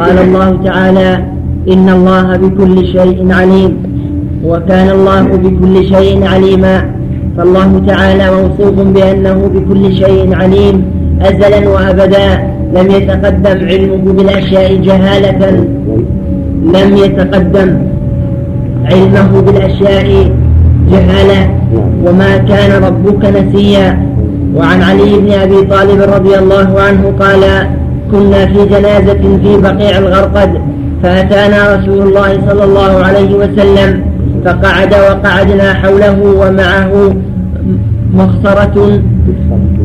قال الله تعالى إن الله بكل شيء عليم. وكان الله بكل شيء عليما. فالله تعالى موصوف بأنه بكل شيء عليم أزلا وأبدا. لم يتقدم علمه بالأشياء جهالة. لم يتقدم علمه بالأشياء جهالة. وما كان ربك نسيا. وعن علي بن أبي طالب رضي الله عنه قال كنا في جنازة في بقيع الغرقد فأتانا رسول الله صلى الله عليه وسلم فقعد وقعدنا حوله ومعه مخصرة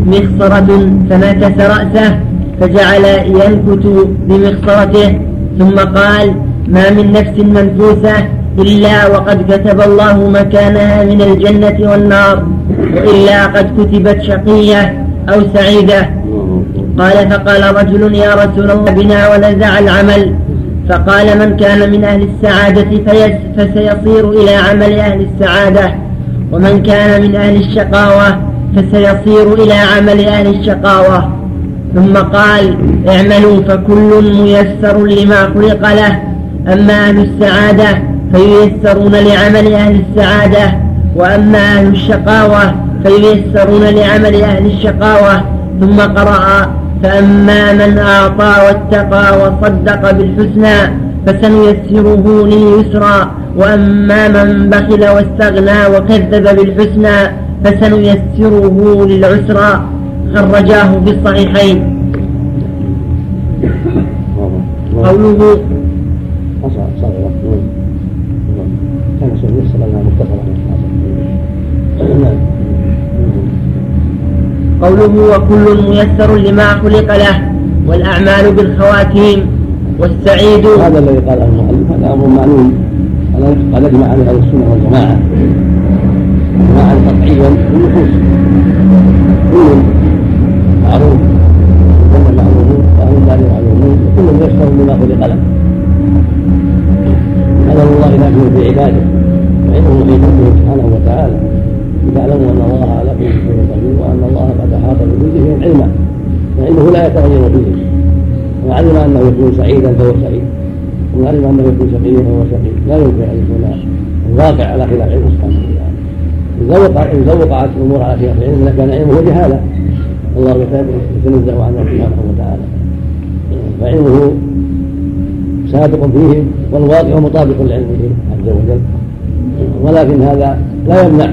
مخصرة فنكس رأسه فجعل ينكت بمخصرته ثم قال ما من نفس منفوسة إلا وقد كتب الله مكانها من الجنة والنار وإلا قد كتبت شقية أو سعيدة قال فقال رجل يا رسول الله بنا ونزع العمل. فقال من كان من أهل السعادة فسيصير إلى عمل أهل السعادة. ومن كان من أهل الشقاوة فسيصير إلى عمل أهل الشقاوة. ثم قال اعملوا فكل ميسر لما خلق له. أما أهل السعادة فييسرون لعمل أهل السعادة. وأما أهل الشقاوة فييسرون لعمل أهل الشقاوة. ثم قرأ فأما من أعطى واتقى وصدق بالحسنى فسنيسره لليسرى وأما من بخل واستغنى وكذب بالحسنى فسنيسره للعسرى. خرجاه في الصحيحين. قوله كان لنا قوله وكل ميسر لما خلق له والأعمال بالخواتيم والسعيد. هذا الذي قال المؤلف هذا أمر معلوم قد أجمع عليه أهل السنة والجماعة. إجماعا قطعيا بالنفوس. كل معروف وكل معلومون وأهل النار معلومون وكل ميسر لما خلق له. هذا الله نافع في عباده وعلمه في سبحانه وتعالى. لتعلموا أن الله على كل شيء قدير وأن الله قد أحاط بكل شيء علما فانه لا يتغير فيه. وعلم أنه يكون سعيدا فهو سعيد وعلم أنه يكون شقيا فهو شقي. لا يمكن أن يكون الواقع على خلاف علمه سبحانه وتعالى. اذا وقع اذا وقعت الأمور على خلاف علمه لكان علمه جهاله الله يتنزه عنه سبحانه وتعالى. فعلمه سابق فيه والواقع مطابق لعلمه عز وجل. ولكن هذا لا يمنع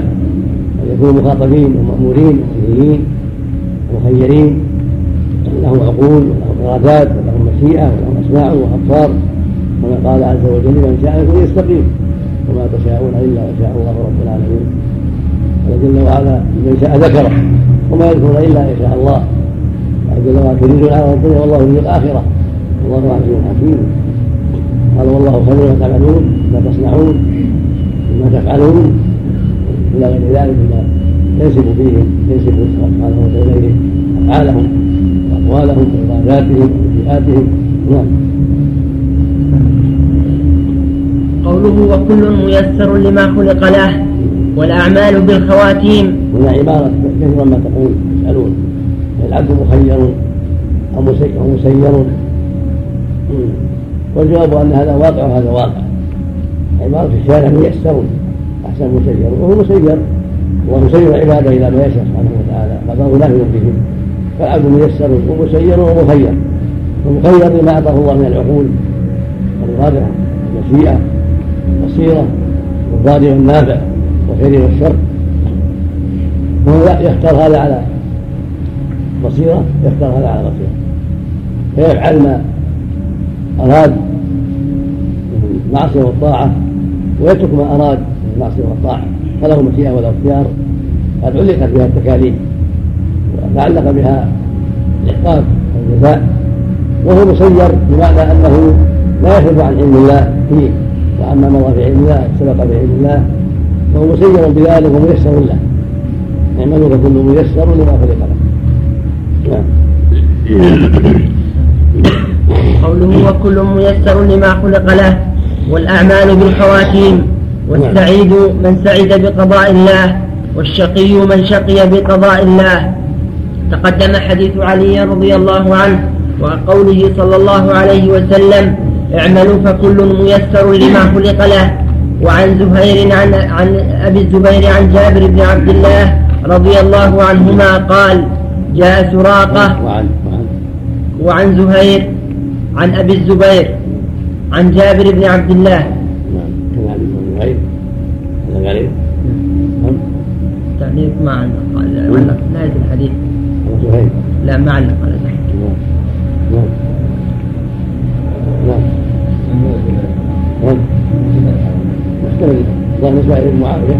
يكونوا مخاطبين ومأمورين ومنهيين ومخيرين. لهم عقول ولهم إرادات ولهم مشيئة ولهم أسماع وأبصار كما قال عز وجل من شاء يكون يستقيم وما تشاءون إلا أن شاء الله رب العالمين قال جل وعلا من شاء ذكره وما يذكرون إلا أن شاء الله قال جل وعلا تريدون على الدنيا والله يريد الآخرة والله عزيز حكيم قال والله خبير ما تعملون ما تصنعون ما تفعلون إلى غير ذلك مما ينسب فيهم ينسب سبحانه وتعالى أفعالهم واقوالهم وعباداتهم وسيئاتهم نعم. قوله وكل ميسر لما خلق له والأعمال بالخواتيم. هنا عبارة كثيرا ما تقول يسألون العبد مخير أو مسير؟ والجواب أن هذا واقع وهذا واقع. عبارة الشارع ميسر. أحسن مسير وهو مسير. ومسير عباده إلى ما يشاء سبحانه وتعالى. قضاه لا بهم. فالعبد ميسر ومسير ومخير ومخير لما أعطاه الله من العقول والقادره والمشيئه والبصيره والضار والنافع والخير والشر. وهو يختار هذا على بصيرة يختار هذا على بصيرة. فيفعل ما أراد المعصية والطاعة ويترك ما أراد من المعصية والطاعة فله المشيئة والاختيار قد علقت بها التكاليف وتعلق بها العقاب والجزاء وهو مسير بمعنى أنه لا يخرج عن علم الله فيه. وأما ما مضى في علم الله سبق في علم الله فهو مسير بذلك وميسر له. اعملوا فكل ميسر لما خلق له. نعم. قوله وكل ميسر لما خلق له والأعمال بالخواتيم. والسعيد من سعد بقضاء الله والشقي من شقي بقضاء الله. تقدم حديث علي رضي الله عنه وقوله صلى الله عليه وسلم اعملوا فكل ميسر لما خلق له. وعن زهير عن, عن أبي الزبير عن جابر بن عبد الله رضي الله عنهما قال جاء سراقة. وعن, وعن, زهير عن أبي الزبير عن جابر بن عبد الله. زهير هذا غريب نعم تعليق ما عندك قال نهاية الحديث لا ما علق على نعم نعم نعم مختلف ظن زهير معاوية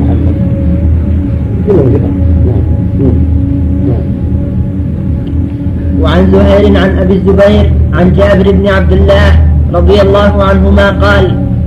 محمد كلهم ثقة وعن زهير عن أبي الزبير عن جابر بن عبد الله رضي الله عنهما قال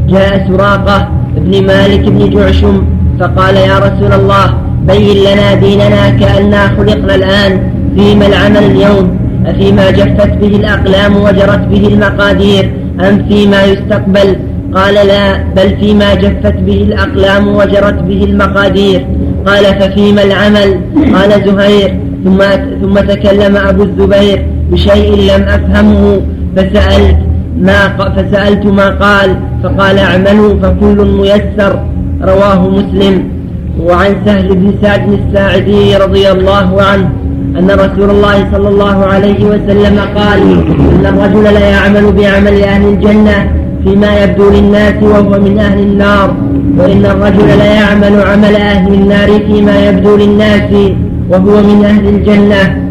جاء سراقة بن مالك بن جعشم فقال يا رسول الله بين لنا ديننا كأننا خلقنا الآن فيما العمل اليوم أفيما جفت به الأقلام وجرت به المقادير أم فيما يستقبل؟ قال لا بل فيما جفت به الأقلام وجرت به المقادير. قال ففيما العمل؟ قال زهير ثم ثم تكلم أبو الزبير بشيء لم أفهمه فسألت ما فسألت ما قال فقال اعملوا فكل ميسر رواه مسلم. وعن سهل بن سعد الساعدي رضي الله عنه أن رسول الله صلى الله عليه وسلم قال إن الرجل لا يعمل بعمل أهل الجنة فيما يبدو للناس وهو من أهل النار وإن الرجل لا يعمل عمل أهل النار فيما يبدو للناس وهو من أهل الجنة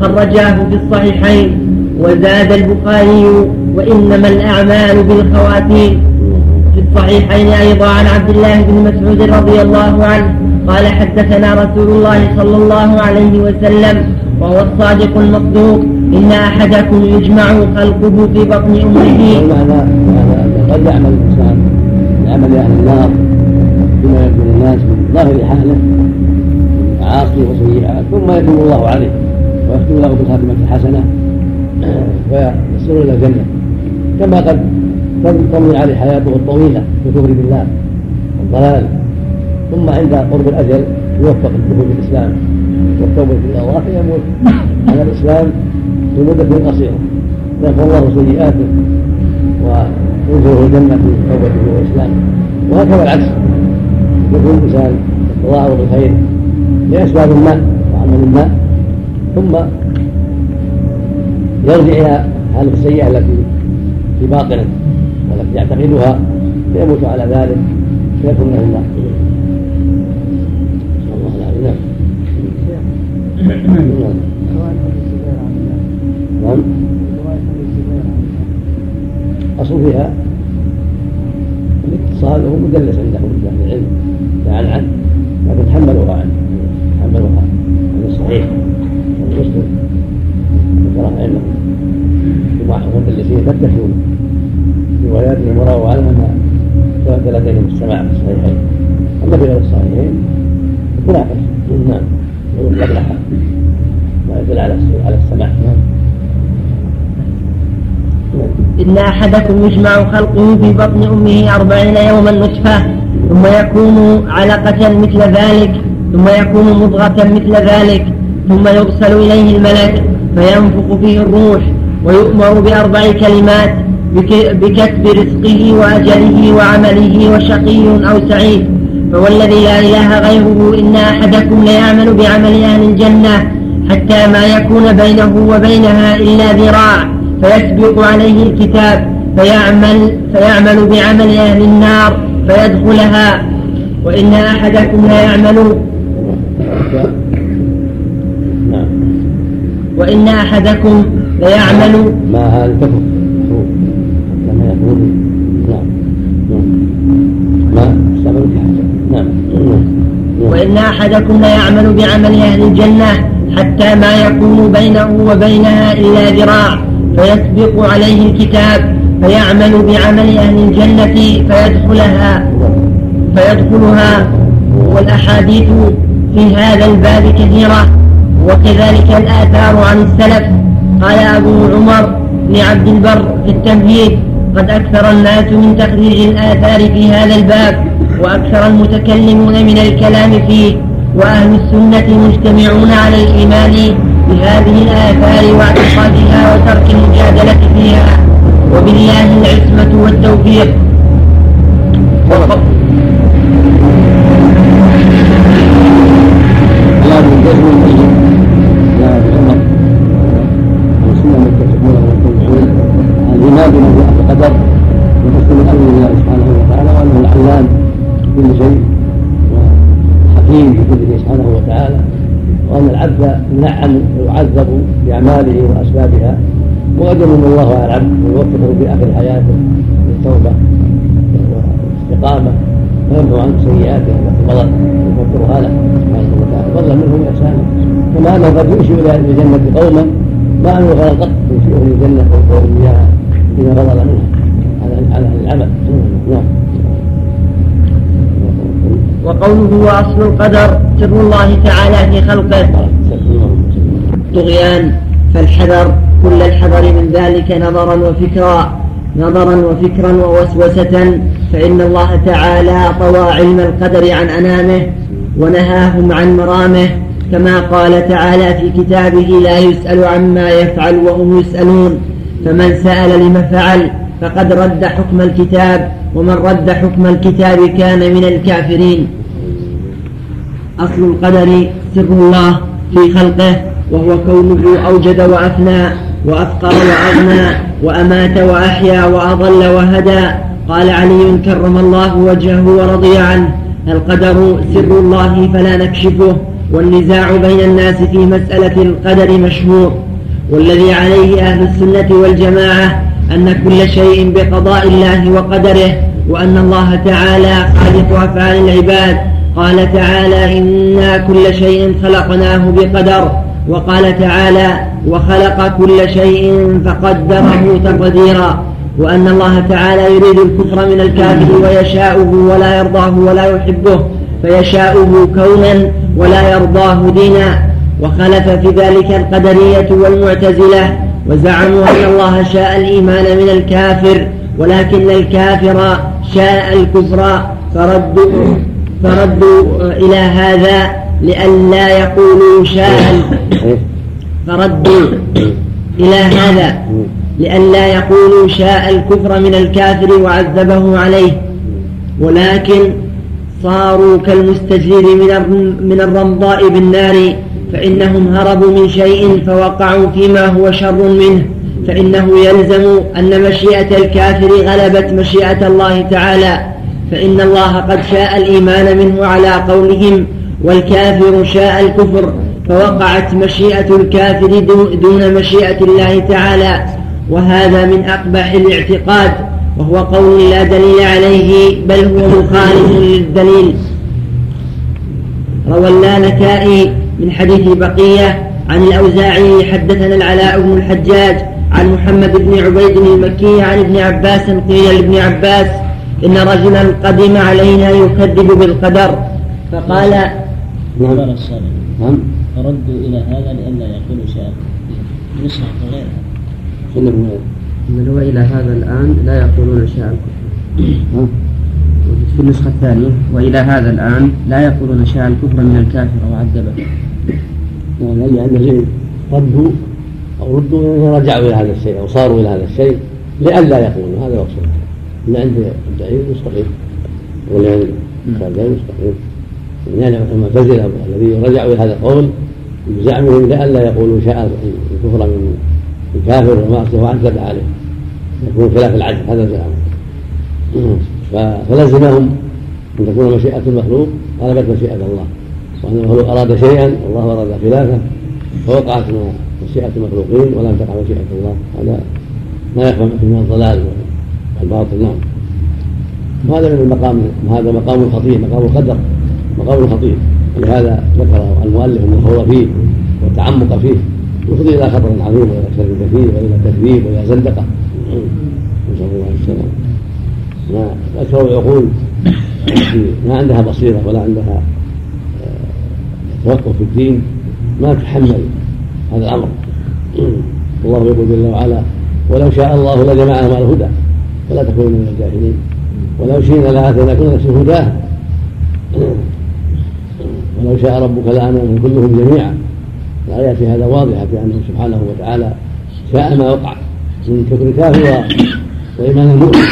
خرجاه في الصحيحين وزاد البخاري وإنما الأعمال بالخواتيم في الصحيحين أيضا عن عبد الله بن مسعود رضي الله عنه قال حدثنا رسول الله صلى الله عليه وسلم وهو الصادق المصدوق إن أحدكم يجمع خلقه في بطن أمه. هذا قد يعمل الإنسان عمل أهل النار بما يكون الناس من ظاهر حاله معاصي وسيئات ثم يتوب الله عليه. ويختم له بالخاتمة الحسنة ويصير إلى الجنة. كما قد تمضي عليه حياته الطويلة بالكفر بالله والضلال. ثم عند قرب الأجل يوفق الدخول بالإسلام والتوبة إلى الله فيموت على الإسلام في مدة قصيرة يغفر الله سيئاته ويدخله الجنة في توبته وإسلامه. وهكذا العكس. يكون الإنسان يتظاهر بالخير. لأسباب ما وعمل ما ثم يرجع إلى هذه السيئة التي في باطنه والتي يعتقدها فيموت على ذلك فيكون له الله. نسأل الله العافية نعم. نعم أصل فيها الاتصال هو مدلس عندهم من أهل العلم تعال عنه لكن حملوها عنه. حملوها عن الصحيح المسلم ذكرها علمهم مدلسين فتشوا رواياتهم ورووا عنها ما ثبت لديهم السماع في الصحيحين. أما في غير الصحيحين تناقش نعم. يقول لها ما يدل على على السماع. إن أحدكم يجمع خلقه في بطن أمه أربعين يوما نطفة ثم يكون علقة مثل ذلك. ثم يكون مضغة مثل ذلك ثم يرسل إليه الملك فينفخ فيه الروح ويؤمر بأربع كلمات بكتب رزقه وأجله وعمله وشقي أو سعيد. فوالذي لا إله غيره إن أحدكم ليعمل بعمل أهل الجنة حتى ما يكون بينه وبينها إلا ذراع فيسبق عليه الكتاب فيعمل فيعمل بعمل أهل النار فيدخلها. وإن أحدكم يعمل وإن أحدكم ليعمل ما هذا؟ كفر كما يقول نعم ما؟ نعم. وإن أحدكم ليعمل بعمل أهل الجنة حتى ما يكون بينه وبينها إلا ذراع فيسبق عليه الكتاب فيعمل بعمل أهل الجنة فيدخلها فيدخلها. والأحاديث في هذا الباب كثيرة وكذلك الآثار عن السلف. قال أبو عمر بن عبد البر في التمهيد قد أكثر الناس من تخريج الآثار في هذا الباب وأكثر المتكلمون من الكلام فيه وأهل السنة مجتمعون على الإيمان بهذه الآثار واعتقادها وترك المجادلة فيها. وبالله العصمة والتوفيق. الايمان بما جاء القدر وتسليم أمر الله سبحانه وتعالى وانه العلام بكل شيء وحكيم بكل شيء سبحانه وتعالى وان العبد ينعم ويعذب باعماله واسبابها وقد يمن الله على العبد ويوفقه في آخر حياته للتوبة والاستقامة. ويمحو عنه سيئاته مضت ويغفرها له سبحانه وتعالى فضلا منه واحسانا كما انه قد يؤشر إلى الجنة قوما ما انه غلط قط يشيئهم الجنة ويقول اياها إذا فضل منها. على على العمل. نعم. وقوله وأصل القدر سر الله تعالى في خلقه. طغيان فالحذر كل الحذر من ذلك نظرا وفكرا. نظرا وفكرا ووسوسة. فإن الله تعالى طوى علم القدر عن أنامه ونهاهم عن مرامه كما قال تعالى في كتابه لا يسأل عما يفعل وهم يسألون فمن سأل لم فعل فقد رد حكم الكتاب ومن رد حكم الكتاب كان من الكافرين. أصل القدر سر الله في خلقه وهو كونه أوجد وأفنى وأفقر وأغنى وأمات وأحيا وأضل وهدى. قال علي كرم الله وجهه ورضي عنه القدر سر الله فلا نكشفه والنزاع بين الناس في مسألة القدر مشهور. والذي عليه أهل السنة والجماعة أن كل شيء بقضاء الله وقدره وأن الله تعالى خالق أفعال العباد. قال تعالى إنا كل شيء خلقناه بقدر. وقال تعالى وخلق كل شيء فقدره تقديرا. وأن الله تعالى يريد الكفر من الكافر ويشاؤه ولا يرضاه ولا يحبه فيشاؤه كونا ولا يرضاه دينا. وخلف في ذلك القدرية والمعتزلة وزعموا أن الله شاء الإيمان من الكافر ولكن الكافر شاء الكفر فردوا فردوا إلى هذا لئلا يقولوا شاء. فردوا إلى هذا. لئلا يقولوا شاء الكفر من الكافر وعذبه عليه. ولكن صاروا كالمستجير من من الرمضاء بالنار فإنهم هربوا من شيء فوقعوا فيما هو شر منه. فإنه يلزم أن مشيئة الكافر غلبت مشيئة الله تعالى. فإن الله قد شاء الإيمان منه على قولهم والكافر شاء الكفر فوقعت مشيئة الكافر دون مشيئة الله تعالى. وهذا من أقبح الاعتقاد وهو قول لا دليل عليه بل هو مخالف للدليل. روى اللالكائي من حديث بقية عن الأوزاعي حدثنا العلاء بن الحجاج عن محمد بن عبيد المكي عن ابن عباس قيل لابن عباس إن رجلا قدم علينا يكذب بالقدر. فقال نعم. نعم. فردوا إلى هذا لئلا يقولوا شيئا نسخة غيرها. بل هو إلى هذا الآن لا يقولون شيئا. في النسخة الثانية وإلى هذا الآن لا يقولون شاء الكفر من الكافر وعذبه يعني عند شيء ردوا أو ردوا رجعوا إلى هذا الشيء أو صاروا إلى هذا الشيء لئلا يقولوا. هذا مقصود من عند الدليل مستقيم. والعلم الدليل مستقيم. يعني المعتزلة الذي رجعوا إلى هذا القول بزعمهم لئلا يقولوا شاء الكفر من الكافر ومعصيه وعذب عليه يكون خلاف العدل هذا زعمهم فلزمهم أن تكون مشيئة المخلوق غلبت مشيئة الله. وأن المخلوق أراد شيئا والله أراد خلافه فوقعت مشيئة المخلوقين ولم تقع مشيئة الله. هذا ما يخفى من الضلال والباطل. نعم. وهذا من المقام وهذا مقام خطير مقام القدر مقام خطير. ولهذا ذكر المؤلف أنه خوض فيه وتعمق فيه. يفضي إلى خطر عظيم وإلى شر كثير وإلى تكذيب وإلى زندقة. نسأل الله السلامة. ما أكثر العقول ما عندها بصيرة ولا عندها آه، توقف في الدين ما تحمل هذا الأمر. الله يقول جل وعلا ولو شاء الله لجمعهم على الهدى ولا تكونوا من الجاهلين. ولو شئنا لآتينا كل نفس هداها. ولو شاء ربك لآمنهم كلهم جميعا. الآيات في هذا واضحة في أنه سبحانه وتعالى شاء ما وقع من كفر الكافر وإيمان المؤمن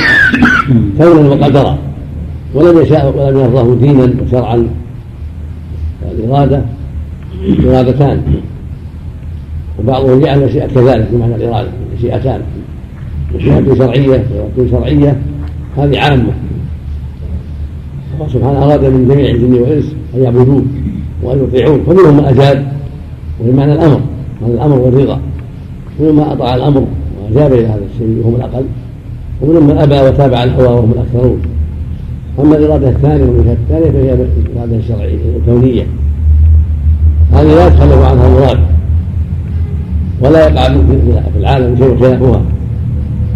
كونا وقدرا ولم يشاء ولم يرضاه دينا وشرعا الإرادة إرادتان. وبعضهم جعل المشيئة كذلك بمعنى الإرادة مشيئتان مشيئة شرعية وإرادة شرعية هذه عامة. الله سبحانه أراد من جميع الجن والإنس أن يعبدوه وأن يطيعوه فمنهم من أجاب وهي معنى الأمر معنى الأمر والرضا. منهم من أطاع الأمر وأجاب إلى هذا الشيء وهم الأقل. ومنهم من أبى وتابع الهوى وهم الأكثرون. أما الإرادة الثانية والمشيئة الثانية فهي الإرادة الشرعية الكونية. هذه لا يتخلف عنها المراد ولا يقع في العالم شيء خلافها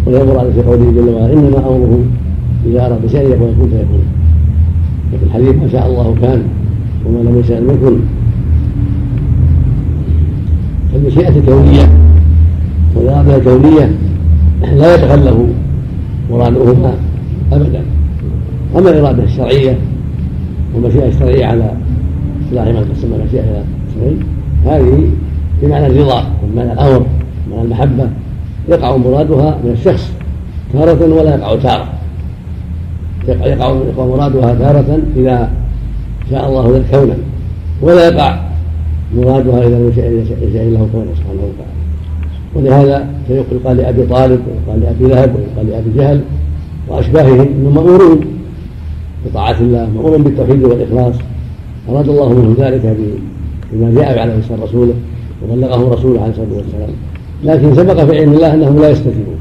وينظر على في قوله جل وعلا إنما أمره إذا أراد شيئا يقول كن فيكون. وفي الحديث ما شاء الله كان وما لم يشاء لم يكن. فالمشيئة الكونية والإرادة الكونية لا يتخلف مرادهما أبدا. أما الإرادة الشرعية والمشيئة الشرعية على اصطلاح ما تسمى المشيئة إلى هذه بمعنى الرضا وبمعنى الأمر وبمعنى المحبة. يقع مرادها من الشخص تارة ولا يقع تارة. يقع يقع مرادها تارة إذا شاء الله ذلك كونا ولا يقع مرادها إذا لم يشاء الله كونا سبحانه وتعالى. ولهذا يقال لأبي طالب ويقال لأبي لهب ويقال لأبي جهل وأشباههم إنهم مأمورون بطاعة الله مأمور بالتوحيد والإخلاص. أراد الله منهم ذلك بما جاء على لسان رسوله وبلغه رسوله عليه الصلاة والسلام. لكن سبق في علم الله أنهم لا يستجيبون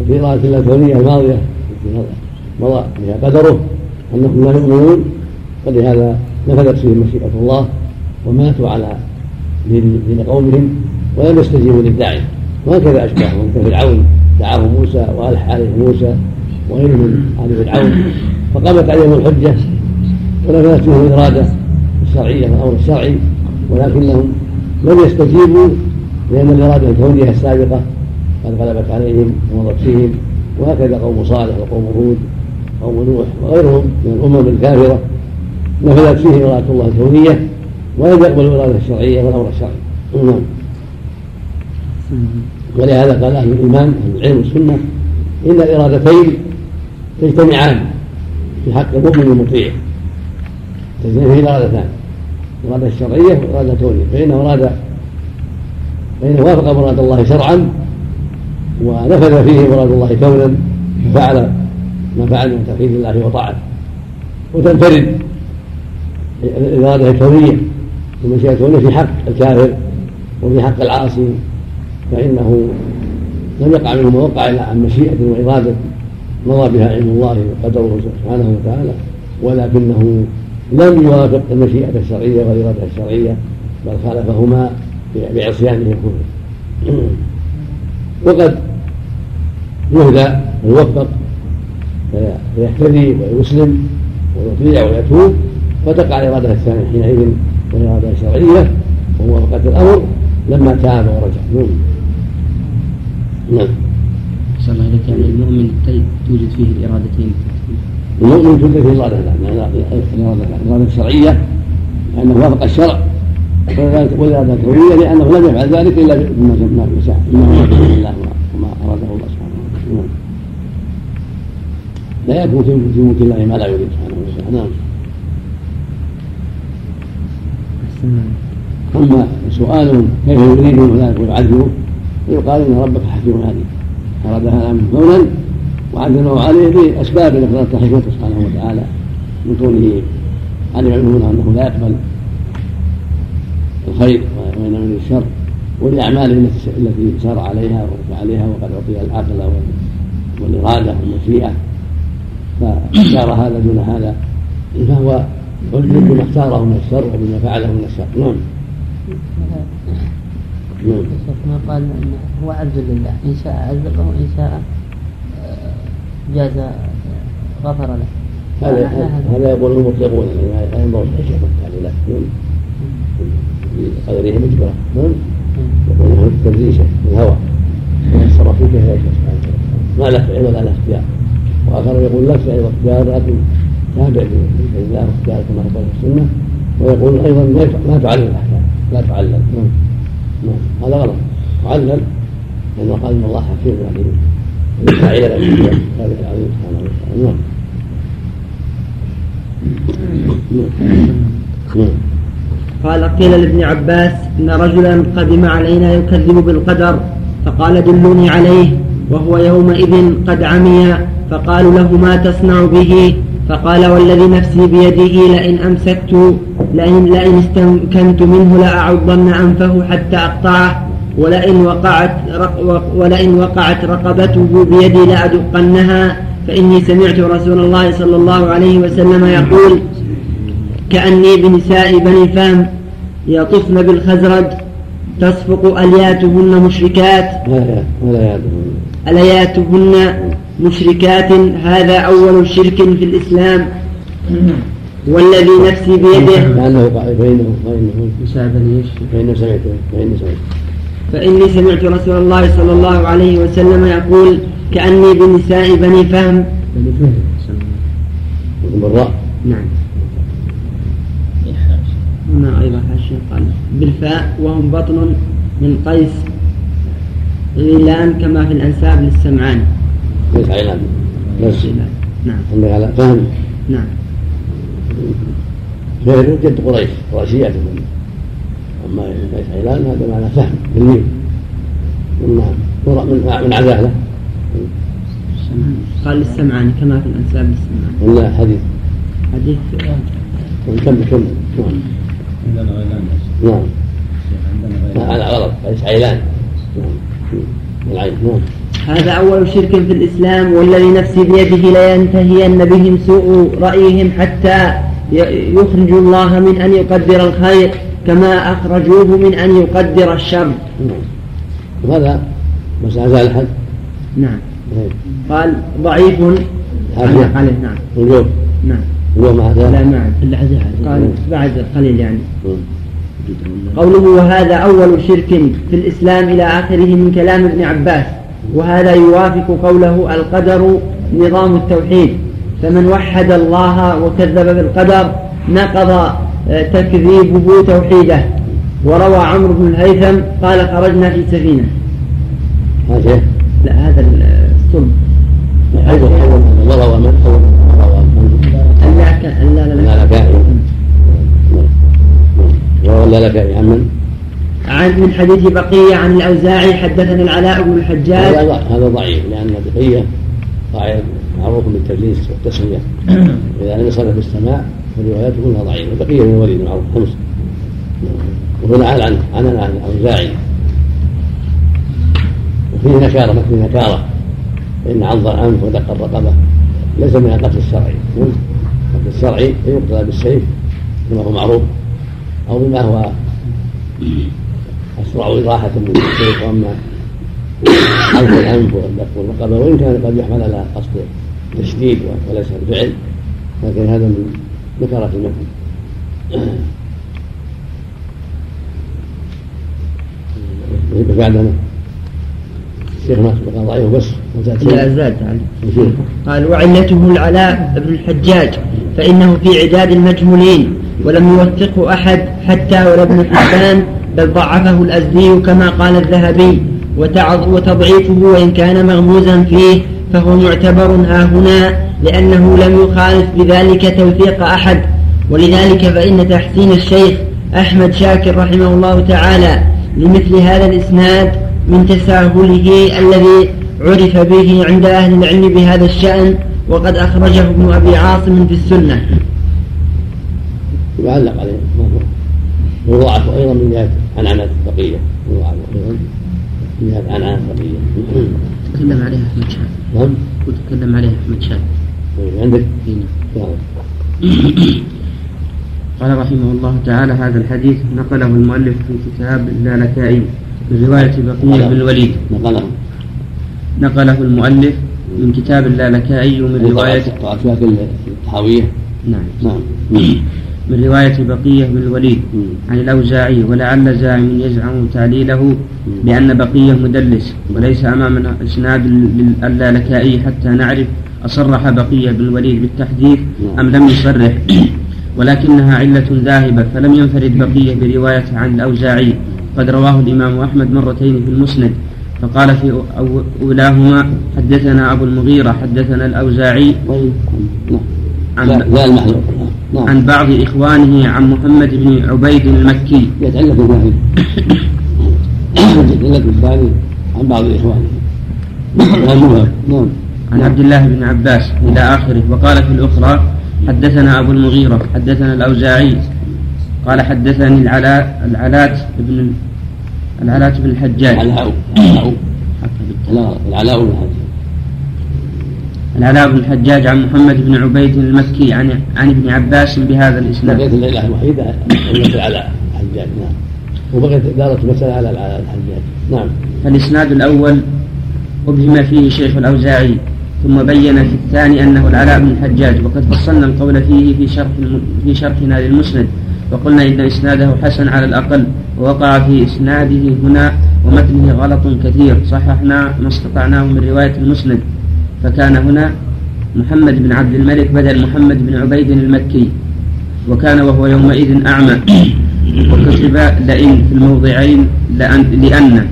وفي إرادة الله الكونية الماضية مضى فيها قدره أنهم لا يؤمنون ولهذا نفذت فيهم مشيئة الله. وماتوا على دين قومهم ولم يستجيبوا للداعي. وهكذا أشباههم كفرعون دعاه موسى وألح عليه موسى وغيره من آل فرعون. فقامت عليهم الحجة ونفذت فيهم الإرادة الشرعية والأمر الشرعي ولكنهم لم يستجيبوا لأن الإرادة الكونية السابقة قد غلبت عليهم ومضت فيهم. وهكذا قوم صالح وقوم هود قوم نوح وغيرهم من الأمم الكافرة. نفذت فيه إرادة الله الكونية. ولم يقبل الإرادة الشرعية والأمر الشرعي. نعم. ولهذا قال أهل الإيمان أهل العلم والسنة إن الإرادتين تجتمعان في حق المؤمن المطيع تجتمع فيه الإرادتان الإرادة الشرعية والإرادة الكونية فإنه أراد فإنه وافق مراد الله شرعا ونفذ فيه مراد الله كونا ففعل ما فعل من توحيد الله وطاعته. وتنفرد الإرادة الكونية. والمشيئة الكونية في حق الكافر وفي حق العاصي فإنه لم يقع منه ما وقع إلا عن مشيئة وإرادة مضى بها علم الله وقدره سبحانه وتعالى ولكنه لم يوافق المشيئة الشرعية والإرادة الشرعية بل خالفهما بعصيانه كله. وقد يهدى ويوفق فيهتدي ويسلم ويطيع ويتوب فتقع الإرادة الثانية حينئذ والإرادة الشرعية وموافقة الأمر لما تاب ورجع. نعم. نعم. صلى الله وسلم المؤمن توجد فيه الإرادتين. المؤمن توجد فيه الإرادة الإرادة الشرعية لأنه وافق الشرع. والإرادة الكونية لأنه لم يفعل ذلك إلا بما أراده الله وما أراده الله سبحانه وتعالى. لا يكون في ملك الله ما لا يريد سبحانه وتعالى. نعم. أما سؤال كيف يريدون ذلك ويعذبه يقال إن ربك حكيم عليم. أراد هذا من كونا وعذبه عليه بأسباب اقتضت حكمته سبحانه وتعالى من كونه علم علمه أنه لا يقبل الخير وإنما من الشر ولأعماله التي سار عليها وفعلها وقد أعطي العقل والإرادة والمشيئة. فاختار هذا دون هذا. فهو علم بما اختاره من الشر وبما فعله من الشر. نعم. نعم. ما قال هو عبد لله. إن شاء عذبه وإن شاء آه، جاز غفر له. هذا هذا. يقول المطلقون يعني لا ينظر في شيء يعني لا بقدره مجبرة. نعم. يقول له تدريسه الهوى. يتصرف فيه كيف يشاء ما له فعل ولا له اختيار. وآخر يقول له فعل واختيار لكن تابع لله واختيار كما هو في السنة ويقول أيضا ما تعلل الاحكام لا تعلل نعم. نعم. هذا غلط. تعلل لأنه قال إن الله حكيم عليم. سبحانه وتعالى. نعم. نعم. قال قيل لابن عباس إن رجلا قدم علينا يكذب بالقدر فقال دلوني عليه وهو يومئذ قد عمي فقالوا له ما تصنع به؟ فقال والذي نفسي بيده لئن أمسكت لئن, لئن استمكنت منه لأعضن أنفه حتى أقطعه ولئن وقعت ولئن وقعت رقبته بيدي لأدقنها فإني سمعت رسول الله صلى الله عليه وسلم يقول كأني بنساء بني فهم يطفن بالخزرج تصفق ألياتهن مشركات ألياتهن مشركات هذا أول شرك في الإسلام. والذي نفسي بيده. لأنه فإنه فإنه فإنه سمعت فإنه سمعت. فإني سمعت رسول الله صلى الله عليه وسلم يقول كأني بنساء بني فهم. بني فهم. بالراء نعم. هنا أيضا حاشية قال بالفاء وهم بطن من قيس غيلان كما في الأنساب للسمعان. ليس عيلان بس. نعم. عندك على فهم. نعم. غير جد قريش. قريشيات أما ليس عيلان هذا معنى فهم. بالميم من من عزاه له. قال للسمعان كما في الأنساب للسمعان ولا حديث. حديث كم كم؟ نعم. عندنا غيلان. نعم. على غلط عيلان. نعم. العين. نعم. هذا أول شرك في الإسلام والذي نفسي بيده لينتهين بهم سوء رأيهم حتى يخرج الله من أن يقدر الخير كما أخرجوه من أن يقدر الشر. نعم. وهذا مسألة الحد. نعم. قال ضعيف عليه. نعم. اليوم نعم. اليوم هذا؟ لا معه إلا قال بعد قليل يعني. قوله وهذا أول شرك في الإسلام إلى آخره من كلام ابن عباس. وهذا يوافق قوله القدر نظام التوحيد. فمن وحد الله وكذب بالقدر نقض آه، تكذيبه توحيده. وروى عمرو بن الهيثم قال خرجنا في سفينة. هذا لا هذا الصلب. أول أول وروى من لا لا لا. ولا لك عن من؟ عن من حديث بقية عن الأوزاعي حدثنا العلاء بن الحجاج. هذا ضعيف لأن بقية ضعيف معروف بالتدليس والتسمية. إذا لم يصل بالسماع فالروايات كلها ضعيفة. بقية من الوليد معروف خمس. وهنا عن عنه عن الأوزاعي. وفيه نكارة ما فيه نكارة. فإن عض الأنف ودق الرقبة. ليس من القتل الشرعي. القتل الشرعي فيقتل بالسيف كما هو معروف أو بما هو أسرع إراحة من السيف وأما حلق الأنف والدق والرقبة وإن كان قد يحمل على قصد التشديد وليس الفعل لكن هذا من في المثل بعدنا. الشيخ ما بقى ضعيف بس لا زاد قال وعلته العلاء بن الحجاج فإنه في عداد المجهولين ولم يوثقه أحد حتى ولا ابن حبان بل ضعفه الأزدي كما قال الذهبي وتضعيفه وإن كان مغموزا فيه فهو معتبر ها هنا لأنه لم يخالف بذلك توثيق أحد. ولذلك فإن تحسين الشيخ أحمد شاكر رحمه الله تعالى لمثل هذا الإسناد من تساهله الذي عرف به عند أهل العلم بهذا الشأن وقد أخرجه ابن أبي عاصم في السنة. يعلق عليه. ويضاعف أيضا من جهة عنعنة بقية. يضاعف أيضا من جهة عنعنة بقية. تكلم عليها أحمد شاب نعم. وتكلم عليها أحمد شاب طيب، عندك؟ نعم. قال رحمه الله تعالى هذا الحديث نقله المؤلف في كتاب اللالكائي من رواية بقية بن الوليد. نقله. نقله المؤلف من كتاب اللالكائي ومن رواية في الحاوية نعم. نعم. من رواية بقية بن الوليد. عن الأوزاعي ولعل زاعم يزعم تعليله بأن بقية مدلس وليس أمامنا إسناد اللالكائي حتى نعرف أصرح بقية بن الوليد بالتحديث أم لم يصرح. ولكنها علة ذاهبة فلم ينفرد بقية برواية عن الأوزاعي. قد رواه الإمام أحمد مرتين في المسند. فقال في أولاهما حدثنا أبو المغيرة حدثنا الأوزاعي. عن, لا المحذور. نعم. عن بعض إخوانه عن محمد بن عبيد المكي. يتعلق الثاني يتعلق الثاني عن بعض إخوانه. نعم. عن عبد الله بن عباس إلى آخره. وقال في الأخرى حدثنا أبو المغيرة حدثنا الأوزاعي. قال حدثني العلاء العلات بن العلاء بن الحجاج. العلاء. العلاء بن الحجاج. العلاء بن الحجاج عن محمد بن عبيد المكي عن عن ابن عباس بهذا الإسناد. بقيت الليلة الوحيدة العلاء الحجاج نعم. وبقيت دارت مسألة على العلاء الحجاج نعم. فالاسناد الأول ابهم فيه شيخ الأوزاعي ثم بين في الثاني أنه العلاء بن الحجاج وقد فصلنا القول فيه في شرح في شرحنا للمسند وقلنا إن إسناده حسن على الأقل ووقع في إسناده هنا ومتنه غلط كثير صححنا ما استطعناه من رواية المسند فكان هنا محمد بن عبد الملك بدل محمد بن عبيد المكي وكان وهو يومئذ أعمى. وكتب لئن في الموضعين لأن, لأن.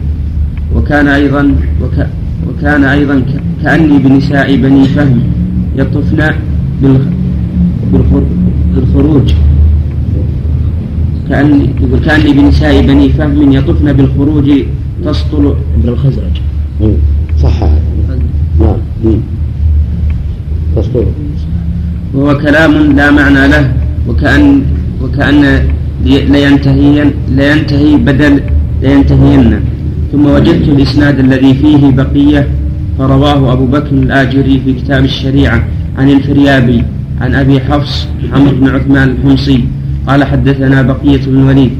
وكان أيضا وك وكان أيضا كأني بنساء بني فهم يطفن بالخروج. كأني يقول كأني بنساء بني فهم يطفن بالخروج تسطل بالخزرج. صح نعم وهو كلام لا معنى له وكأن وكأن لينتهي لينتهي بدل لينتهين. ثم وجدت الإسناد الذي فيه بقية فرواه أبو بكر الآجري في كتاب الشريعة عن الفريابي عن أبي حفص عمرو بن عثمان الحمصي. قال حدثنا بقية بن الوليد.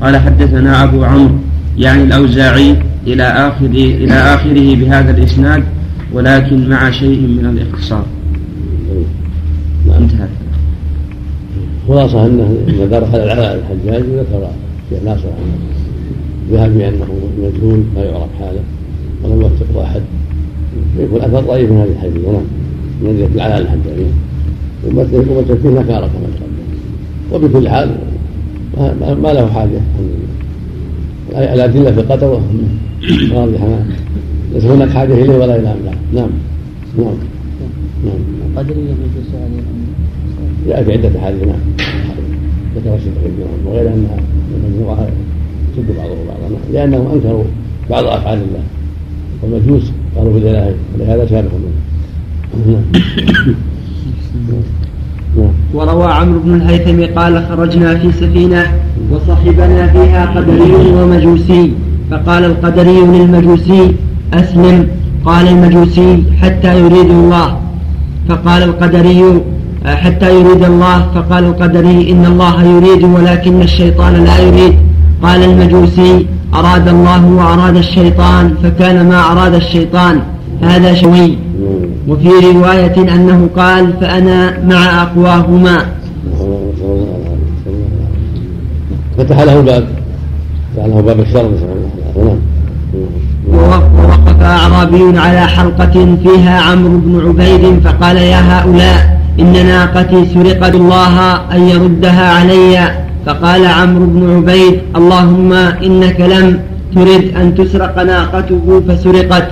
قال حدثنا أبو عمرو يعني الأوزاعي إلى آخر إلى آخره بهذا الإسناد. ولكن مع شيء من الاختصار نعم. انتهى. خلاصة أنه إذا دخل العلاء الحجاج ذكر شيخ ناصر ذهب بأنه مجهول ما يعرف حاله. ولم يوثقه أحد. يكون أثر ضعيف من هذه الحديث نعم. من العلاء الحجاج ومثل فيه نكارة كما تقدم. وبكل حال ما له حاجة. الأدلة في قدره واضحة. هناك حاجة إليه ولا إلى أملاك نعم. نعم. نعم. قدرية من عليهم جاء في عدة أحاديث نعم. ذكر الشيخ ابن وغير أنها مجموعة تسد بعضهم بعضا. نعم. لأنهم أنكروا بعض أفعال الله. والمجوس قالوا بالإله ولهذا شابه منه. نعم. وروى عمرو بن الهيثم قال خرجنا في سفينة وصحبنا فيها قدري ومجوسي. فقال القدري للمجوسي أسلم قال المجوسي حتى يريد الله. فقال القدري حتى يريد الله. فقال القدري إن الله يريد ولكن الشيطان لا يريد. قال المجوسي أراد الله وأراد الشيطان فكان ما أراد الشيطان. هذا شوي. وفي رواية أنه قال فأنا مع أقواهما. فتح له باب. فتح له باب الشر. نسأل الله ووقف أعرابي على حلقة فيها عمرو بن عبيد فقال يا هؤلاء إن ناقتي سرقت الله أن يردها علي. فقال عمرو بن عبيد اللهم إنك لم ترد أن تسرق ناقته فسرقت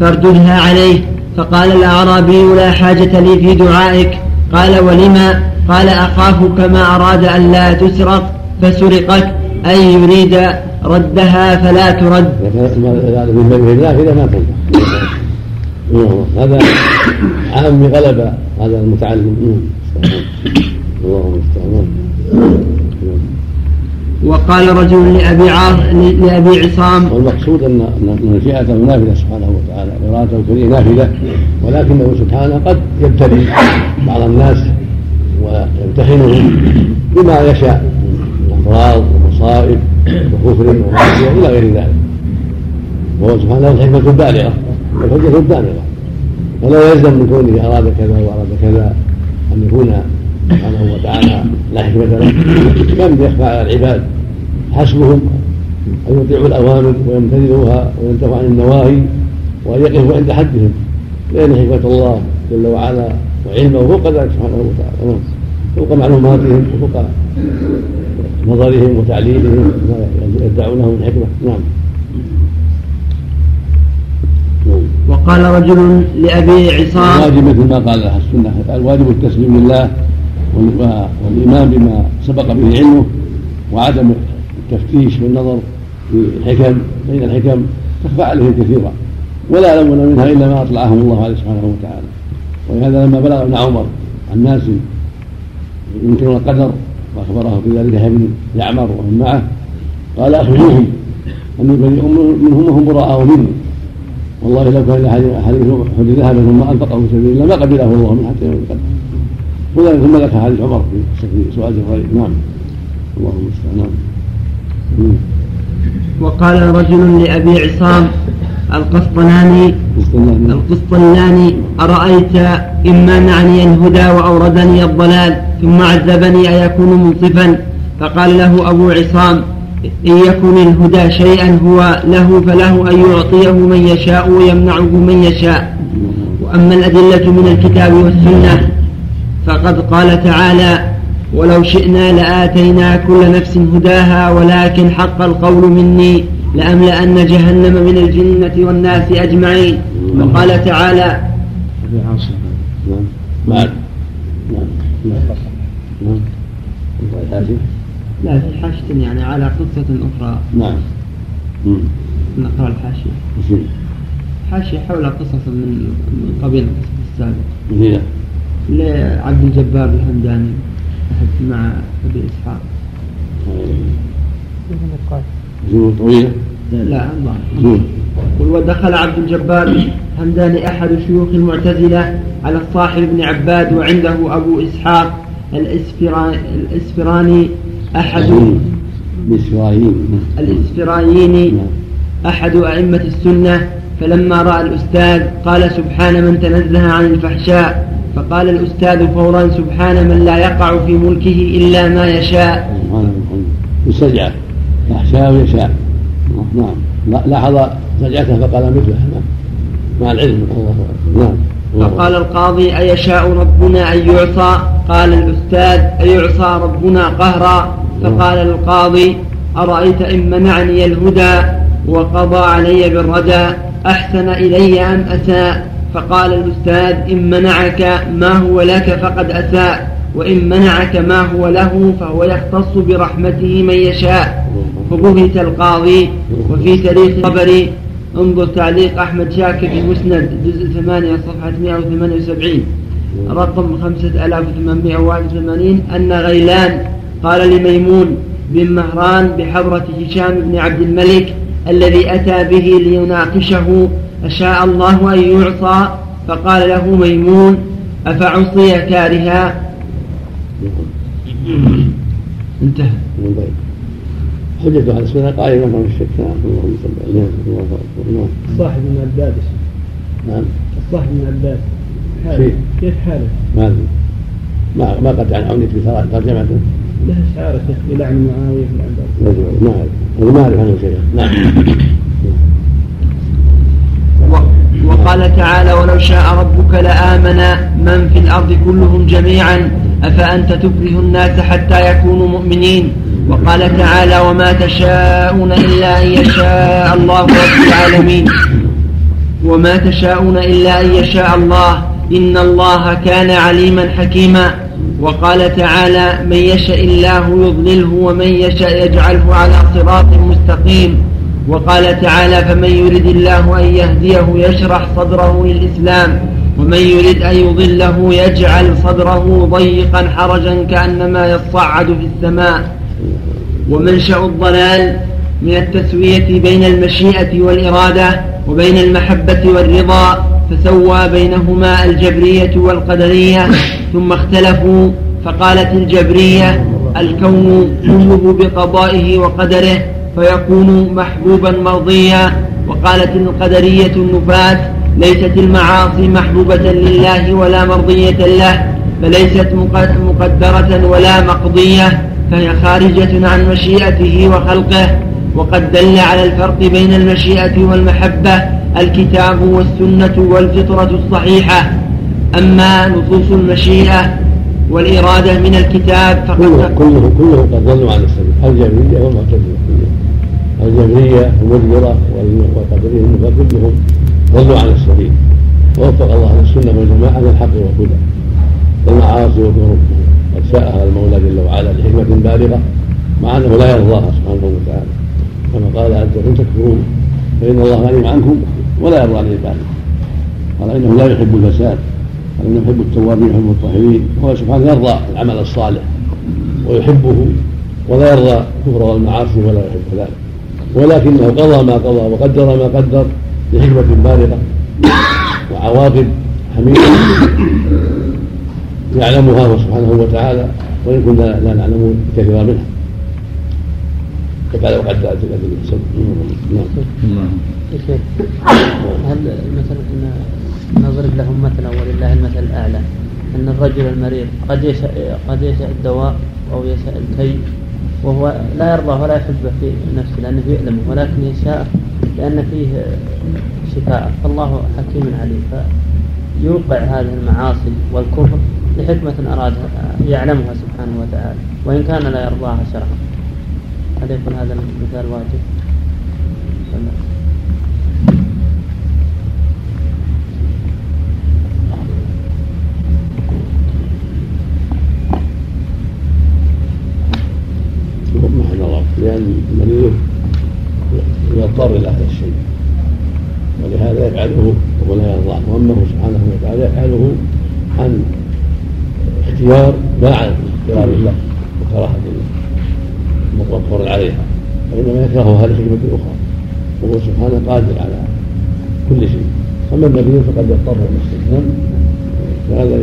فارددها عليه. فقال الأعرابي لا حاجة لي في دعائك. قال ولما قال أخاف كما أراد أن لا تسرق فسرقت أي يريد ردها فلا ترد. من بني النافذة ما تنفع هذا عام غلب هذا المتعلم. اللهم وقال رجل لأبي عاص لأبي عصام. والمقصود أن أن مشيئته نافذة سبحانه وتعالى إرادته الكريمة نافذة ولكنه سبحانه قد يبتلي بعض الناس ويمتحنهم بما يشاء من أمراض ومصائب وكفر ومعصية إلى غير ذلك. وهو سبحانه الحكمة البالغة والحجة البالغة. ولا يلزم من كونه أراد كذا وأراد كذا أن يكون سبحانه وتعالى لا حكمة له. كم يخفى على العباد؟ حسبهم أن يطيعوا الأوامر ويمتثلوها وينتهوا عن النواهي وأن يقفوا عند حدهم. لأن حكمة الله جل وعلا وعلمه فوق ذلك سبحانه وتعالى. فوق معلوماتهم وفوق نظرهم وتعليلهم ما يدعونه من حكمه نعم. وقال رجل لأبي عصام الواجب مثل ما قال السنة. الواجب التسليم لله والإيمان بما سبق به علمه وعدم التفتيش والنظر في الحكم. بين الحكم تخفى عليهم كثيرا. ولا يعلمون منها إلا ما أطلعهم الله عليه سبحانه وتعالى. ولهذا لما بلغ ابن عمر عن ناس ينكرون القدر وأخبره في ذلك ابن يعمر ومن معه. قال أخبروهم. اني بريء منهم وهم براء مني والله لو كان حديث احد ذهبا ثم أنفقه في سبيل الله ما قبله الله من حتى يوم القدر وذلك ثم ذكر حديث عمر في سؤال جبريل نعم. اللهم المستعان نعم. وقال رجل لأبي عصام القسطلاني القسطلاني أرأيت إن منعني الهدى وأوردني الضلال ثم عذبني أيكون منصفا فقال له أبو عصام إن يكن الهدى شيئا هو له فله أن يعطيه من يشاء ويمنعه من يشاء. وأما الأدلة من الكتاب والسنة فقد قال تعالى ولو شئنا لآتينا كل نفس هداها ولكن حق القول مني. لأملأن جهنم من الجنة والناس أجمعين. وقال تعالى نعم لا في حاشية يعني على قصة أخرى. نعم. نقرأ الحاشية. حاشية حول قصص من قبيل القصص السابق لعبد الجبار الهمداني مع أبي إسحاق. زور طويلة. لا الله. قل ودخل عبد الجبار همداني أحد شيوخ المعتزلة على الصاحب بن عباد وعنده أبو إسحاق الإسفراني أحد الإسفرايني. أحد أئمة السنة فلما رأى الأستاذ قال سبحان من تنزه عن الفحشاء فقال الأستاذ فورا سبحان من لا يقع في ملكه إلا ما يشاء. يستجعل يخشى ويشاء نعم. لاحظ سجعته فقال مثله مع العلم. نعم. فقال القاضي أيشاء ربنا أن يعصى قال الأستاذ أيعصى ربنا قهرا. فقال القاضي أرأيت إن منعني الهدى وقضى علي بالردى أحسن إلي أم أساء؟ فقال الأستاذ إن منعك ما هو لك فقد أساء وإن منعك ما هو له فهو يختص برحمته من يشاء. فبهت القاضي وفي تاريخ الطبري انظر تعليق أحمد شاكر في مسند جزء 8 صفحة 178 رقم 5881 أن غيلان قال لميمون بن مهران بحضرة هشام بن عبد الملك الذي أتى به ليناقشه أشاء الله أن يعصى؟ فقال له ميمون أفعصي كارها انتهى. حجة على السنة قائمة من الشك نعم اللهم صل على نعم. صاحب من عباد نعم. الصاحب من عباد كيف حاله؟ ما أدري. ما ما قد عنيت بترجمته له اشعار شيخ بلعن معاوية في العباس ما اعرف ما أعرف عنه شيئا. نعم. وقال تعالى ولو شاء ربك لآمن من في الأرض كلهم جميعا أفأنت تكره الناس حتى يكونوا مؤمنين؟ وقال تعالى وما تشاءون إلا أن يشاء الله رب العالمين. وما تشاءون إلا أن يشاء الله. إن الله كان عليما حكيما. وقال تعالى من يشاء الله يضلله ومن يشاء يجعله على صراط مستقيم. وقال تعالى فمن يرد الله أن يهديه يشرح صدره للإسلام. ومن يرد أن يضله يجعل صدره ضيقا حرجا كأنما يصعد في السماء. ومنشأ الضلال من التسوية بين المشيئة والإرادة وبين المحبة والرضا فسوى بينهما الجبرية والقدرية ثم اختلفوا فقالت الجبرية الكون كله بقضائه وقدره فيكون محبوبا مرضيا. وقالت القدرية النفاة ليست المعاصي محبوبة لله ولا مرضية له فليست مقدرة ولا مقضية. فهي خارجة عن مشيئته وخلقه وقد دل على الفرق بين المشيئة والمحبة الكتاب والسنة والفطرة الصحيحة. أما نصوص المشيئة والإرادة من الكتاب فقد كله كله كله قد ضلوا عن السبيل الجبرية والمعتزلة الجبرية المدبرة والقدرية كلهم ضلوا عن السبيل. ووفق الله أهل السنة والجماعة للحق والهدى. والمعاصي والذنوب قد شاءها المولى جل وعلا لحكمة بالغة مع أنه لا يرضاها سبحانه وتعالى. كما قال عز وجل تكفرون فإن الله غني عنكم ولا يرضى عن عباده. قال إنه لا يحب الفساد قال إنه يحب التوابين ويحب الطاهرين وهو سبحانه يرضى العمل الصالح ويحبه ولا يرضى الكفر والمعاصي ولا يحب ذلك. ولكنه قضى ما قضى وقدر ما قدر لحكمة بالغة وعواقب حميدة يعلمها هو سبحانه وتعالى وإن كنا لا نعلم كثيرا منها. كفى وقد جاءت الأدلة نعم. هل مثلا نضرب لهم مثلا ولله المثل الأعلى أن الرجل المريض قد يشاء قد يشاء الدواء أو يشاء الكي وهو لا يرضى ولا يحبه في نفسه لأنه يألمه ولكن يشاء لأن فيه شفاء. فالله حكيم عليم. فيوقع هذه المعاصي والكفر لحكمة أرادها يعلمها سبحانه وتعالى وإن كان لا يرضاها شرعا. هل يكون هذا المثال واجب؟ لأن المريض يضطر إلى هذا الشيء. ولهذا يفعله وهو لا يرضاه. وأنه سبحانه وتعالى يفعله عن اختيار ما عن اختيار الله. وكراهة مقر عليها. وإنما يكرهها لحكمة أخرى وهو سبحانه قادر على كل شيء. أما المريض فقد يضطر إلى الاستسلام فهذا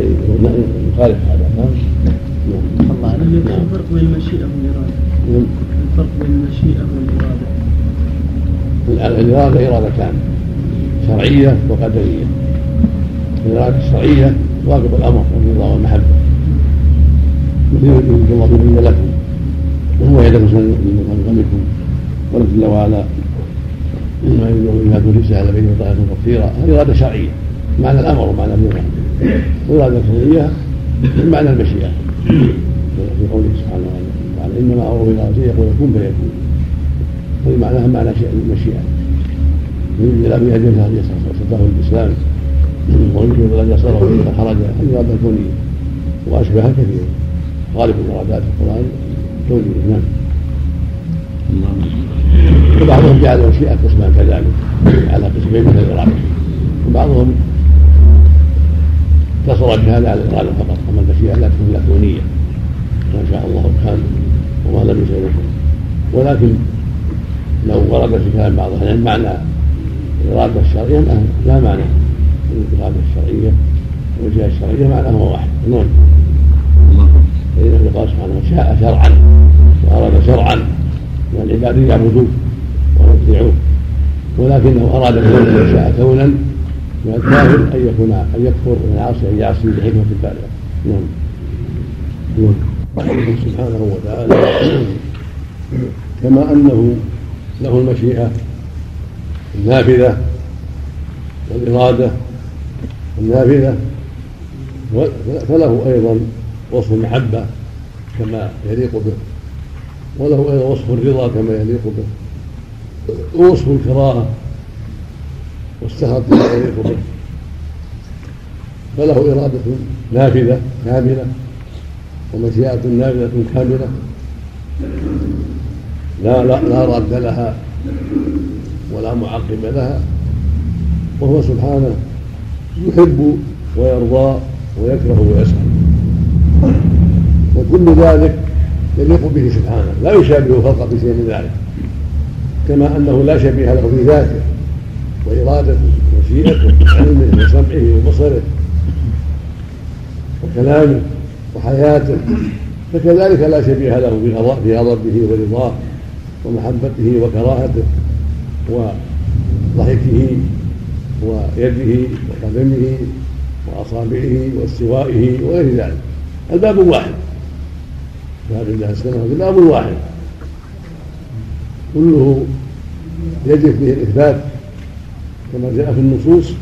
يخالف هذا. نعم. الله نعم. الفرق بين المشيئة والإرادة. نعم. الفرق بين المشيئة والإرادة. الإرادة إرادتان شرعية وقدرية. الإرادة الشرعية واجب الأمر والرضا والمحبة. يريد الله يبين لكم وهو يدعو من غمكم قال جل وعلا إنما يريد بما تريد سهل بين طائفة كثيرة هذه إرادة شرعية معنى الأمر ومعنى الرضا والإرادة الشرعية بمعنى المشيئة في قوله سبحانه وتعالى انما امره إلى شيء يقول كن فيكون هذه معناها معنى المشيئه يريد إلى أجل ان يصدقه الاسلام ويمكن ان إلى خرج هذه اراده كونيه واشبهها كثير. غالب الارادات في القرآن. كونيه نعم. وبعضهم جعل المشيئه قسما كذلك على قسمين من الإرادة. وبعضهم اقتصر بهذا على الإرادة فقط أما المشيئه لا تكون الا كونيه ما شاء الله كان وما لم يشاء ولكن لو ورد في كلام بعض أهل العلم معنى الإرادة الشرعية لا معنى الإرادة الشرعية والجهه الشرعية معناه واحد. نعم. فإنه قال سبحانه شاء شرعا وأراد شرعا من العباد يعبدوه ويطيعوه ولكنه أراد كونا وشاء كونا من الكافر أن يكون أن يكفر ومن العاصي أن يعصي بحكمة بالغة نعم. رحمه سبحانه وتعالى. كما أنه له المشيئة النافذة والإرادة النافذة فله أيضا وصف المحبة كما يليق به وله أيضا وصف الرضا كما يليق به ووصف الكراهة والسخط كما يليق به فله إرادة نافذة كاملة ومشيئة نافذة كاملة لا لا لا راد لها ولا معقب لها وهو سبحانه يحب ويرضى ويكره ويسأل. وكل ذلك يليق به سبحانه لا يشابه خلقه في شيء من ذلك كما أنه لا شبيه له في ذاته وإرادته ومشيئته وعلمه وسمعه وبصره وكلامه وحياته فكذلك لا شبيه له في غضبه ورضاه ومحبته وكراهته وضحكه ويده وقدمه وأصابعه واستوائه وغير ذلك. الباب واحد. باب الله السماء باب واحد. كله يجب فيه الإثبات كما جاء في النصوص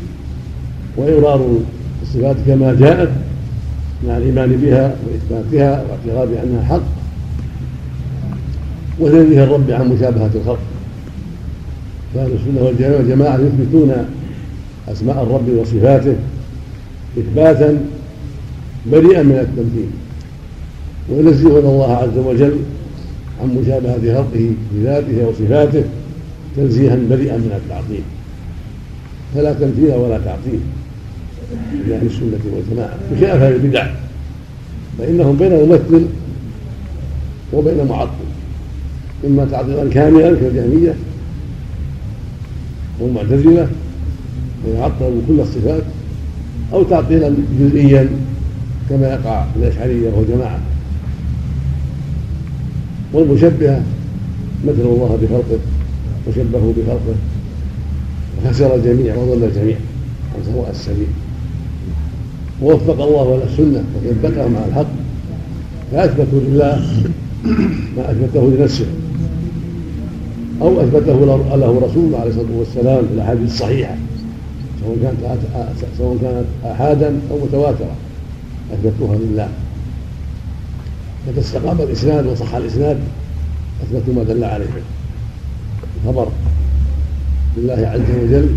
وإقرار الصفات كما جاءت مع الإيمان بها وإثباتها واعتراف أنها حق وتنزيه الرب عن مشابهة الخلق. فأهل السنة والجماعة يثبتون أسماء الرب وصفاته إثباتا بريئا من التمثيل وينزهون الله عز وجل عن مشابهة خلقه بذاته وصفاته تنزيها بريئا من التعطيل. فلا تمثيل ولا تعطيل لأهل السنة والجماعة بخلاف أهل البدع. فإنهم بين ممثل وبين معطل إما تعطيلا كاملا كالجهمية والمعتزلة ويعطل كل الصفات أو تعطيلا جزئيا كما يقع في الأشعرية والجماعة والمشبهة مثل الله بخلقه وشبهه بخلقه وخسر الجميع وضل الجميع عن سواء السبيل. ووفق الله إلى السنة وثبتهم على الحق فأثبتوا لله ما أثبته لنفسه أو أثبته له رسوله عليه الصلاة والسلام في الأحاديث الصحيحة سواء كانت سواء كانت أحادا أو متواترة. اثبتوها لله متى استقام الإسناد وصح الإسناد أثبتوا ما دل عليه. الخبر لله عز وجل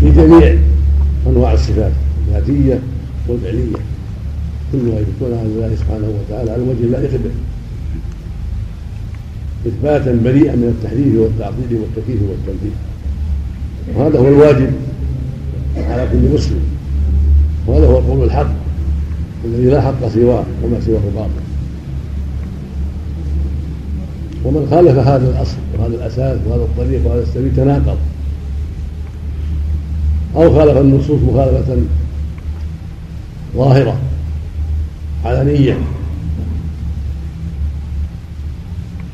في جميع أنواع الصفات الذاتيه والفعليه كلها يثبتونها لله سبحانه وتعالى على الوجه اللائق به. إثباتا بريئا من التحريف والتعطيل والتكييف والتمثيل وهذا هو الواجب على كل مسلم. وهذا هو القول الحق. الذي لا حق سواه وما سواه باطل. ومن خالف هذا الأصل وهذا الأساس وهذا الطريق وهذا السبيل تناقض. أو خالف النصوص مخالفة ظاهرة علنية.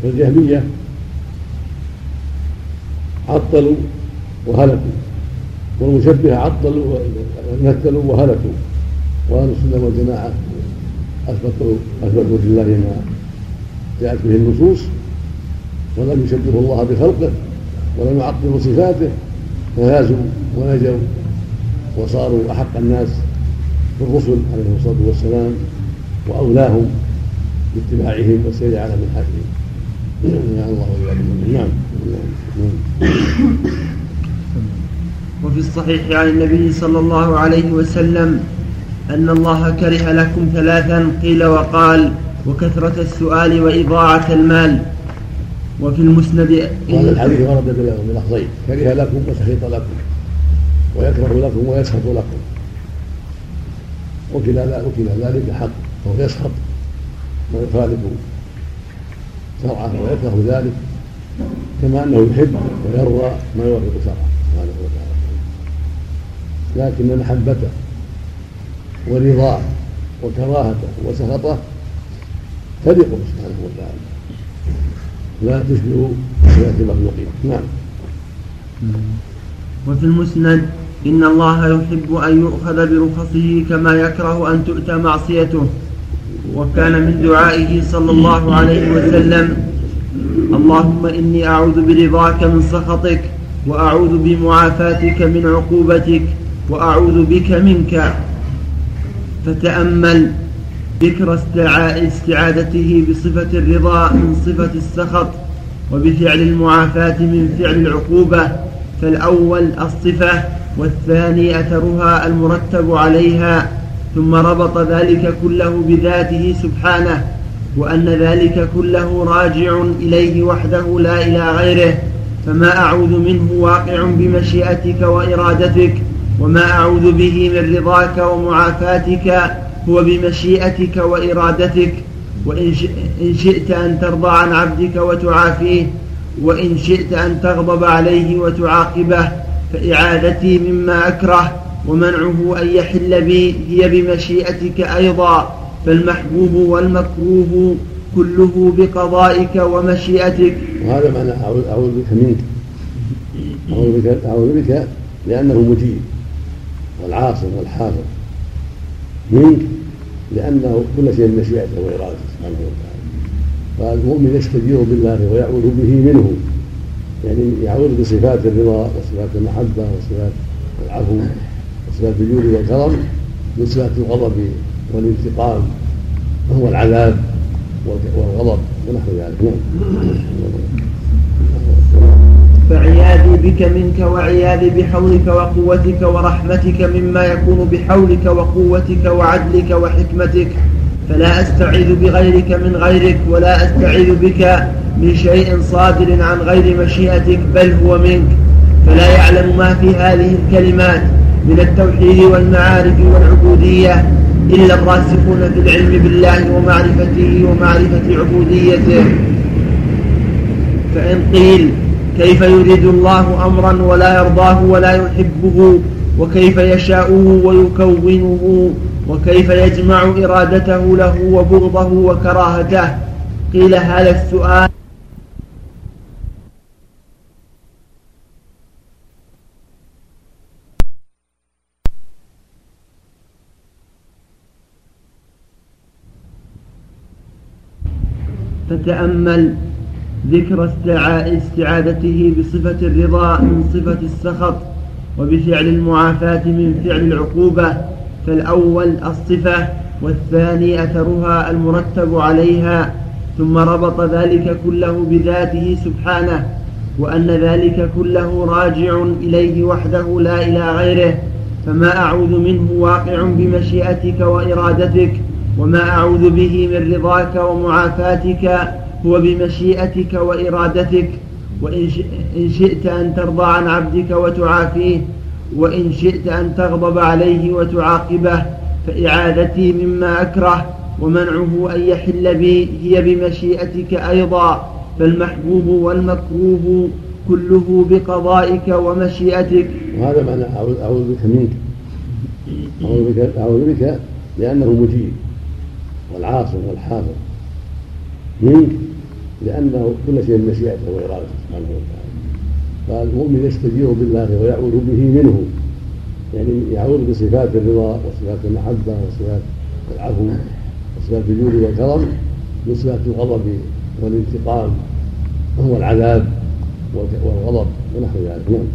فالجهميه عطلوا وهلكوا والمشبهة عطلوا ومثلوا وهلكوا. وأهل السنة والجماعة اثبتوا أثبتوا لله ما جاءت به النصوص ولم يشبهوا الله بخلقه ولم يعطلوا صفاته ففازوا ونجوا وصاروا أحق الناس بالرسل عليهم الصلاة والسلام واولاهم باتباعهم والسير على منهجهم يا الله نعم. وفي الصحيح عن النبي صلى الله عليه وسلم أن الله كره لكم ثلاثا قيل وقال وكثرة السؤال وإضاعة المال. وفي المسند هذا الحديث ورد بلفظين كره لكم وسخط لكم ويكره لكم ويسخط لكم. وكلا وكلا ذلك حق فهو يسخط ويخالف شرعه ويكره ذلك كما أنه يحب ويرضى ما يوافق شرعه سبحانه وتعالى. لكن محبته ورضاه وكراهته وسخطة تليق سبحانه وتعالى. لا تشبه صفات المخلوقين. نعم. وفي المسند إن الله يحب أن يؤخذ برخصه كما يكره أن تؤتى معصيته. وكان من دعائه صلى الله عليه وسلم اللهم إني أعوذ برضاك من سخطك وأعوذ بمعافاتك من عقوبتك وأعوذ بك منك. فتأمل ذكر استعادته بصفة الرضا من صفة السخط وبفعل المعافاة من فعل العقوبة فالأول الصفة والثاني أثرها المرتب عليها ثم ربط ذلك كله بذاته سبحانه وأن ذلك كله راجع إليه وحده لا إلى غيره فما أعوذ منه واقع بمشيئتك وإرادتك وما أعوذ به من رضاك ومعافاتك هو بمشيئتك وإرادتك وإن شئت أن ترضى عن عبدك وتعافيه وإن شئت أن تغضب عليه وتعاقبه فإعادتي مما أكره ومنعه أن يحل بي هي بمشيئتك أيضا فالمحبوب والمكروه كله بقضائك ومشيئتك. وهذا معنى أعوذ بك منك. أعوذ بك, أعوذ بك لأنه مجيب. والعاصم والحافظ منك لأنه كل شيء بمشيئته وإرادته سبحانه وتعالى. فالمؤمن يستجير بالله ويعوذ به منه. يعني يعوذ بصفات الرضا وصفات المحبة وصفات العفو وصفات الجود والكرم من صفات الغضب والانتقام وهو العذاب والغضب ونحو ذلك. نعم. فعياذي بك منك وعياذي بحولك وقوتك ورحمتك مما يكون بحولك وقوتك وعدلك وحكمتك. فلا أستعيذ بغيرك من غيرك ولا أستعيذ بك من شيء صادر عن غير مشيئتك بل هو منك. فلا يعلم ما في هذه الكلمات من التوحيد والمعارف والعبودية إلا الراسخون في العلم بالله ومعرفته ومعرفة عبوديته. فإن قيل كيف يريد الله أمرا ولا يرضاه ولا يحبه وكيف يشاؤه ويكونه وكيف يجمع إرادته له وبغضه وكراهته. قيل هذا السؤال. فتأمل. ذكر استعادته بصفة الرضا من صفة السخط وبفعل المعافاة من فعل العقوبة فالأول الصفة والثاني أثرها المرتب عليها ثم ربط ذلك كله بذاته سبحانه وأن ذلك كله راجع إليه وحده لا إلى غيره فما أعوذ منه واقع بمشيئتك وإرادتك وما أعوذ به من رضاك ومعافاتك هو بمشيئتك وإرادتك وإن شئت أن ترضى عن عبدك وتعافيه وإن شئت أن تغضب عليه وتعاقبه فإعادتي مما أكره ومنعه أن يحل بي هي بمشيئتك أيضا فالمحبوب والمكروه كله بقضائك ومشيئتك. وهذا معنى أعوذ بك منك. أعوذ بك, أعوذ بك لأنه مجيب والعاصم والحافظ منك لأنه كل شيء بمشيئته وإرادته سبحانه وتعالى. فالمؤمن يستجير بالله ويعوذ به منه. يعني يعوذ بصفات الرضا وصفات المحبة وصفات العفو وصفات الجود والكرم من صفات الغضب والانتقام وهو العذاب والغضب ونحو ذلك. نعم.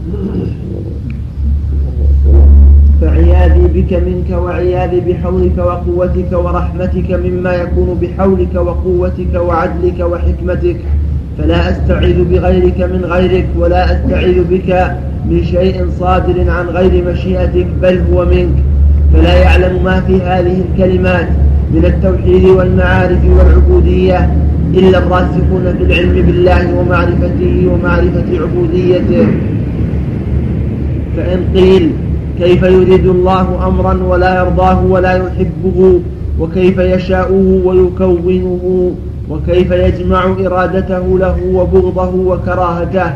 فعياذي بك منك وعياذي بحولك وقوتك ورحمتك مما يكون بحولك وقوتك وعدلك وحكمتك. فلا أستعيذ بغيرك من غيرك ولا أستعيذ بك من شيء صادر عن غير مشيئتك بل هو منك. فلا يعلم ما في هذه الكلمات من التوحيد والمعارف والعبودية إلا الراسخون في العلم بالله ومعرفته ومعرفة عبوديته. فإن قيل كيف يريد الله أمرا ولا يرضاه ولا يحبه وكيف يشاؤه ويكونه وكيف يجمع إرادته له وبغضه وكراهته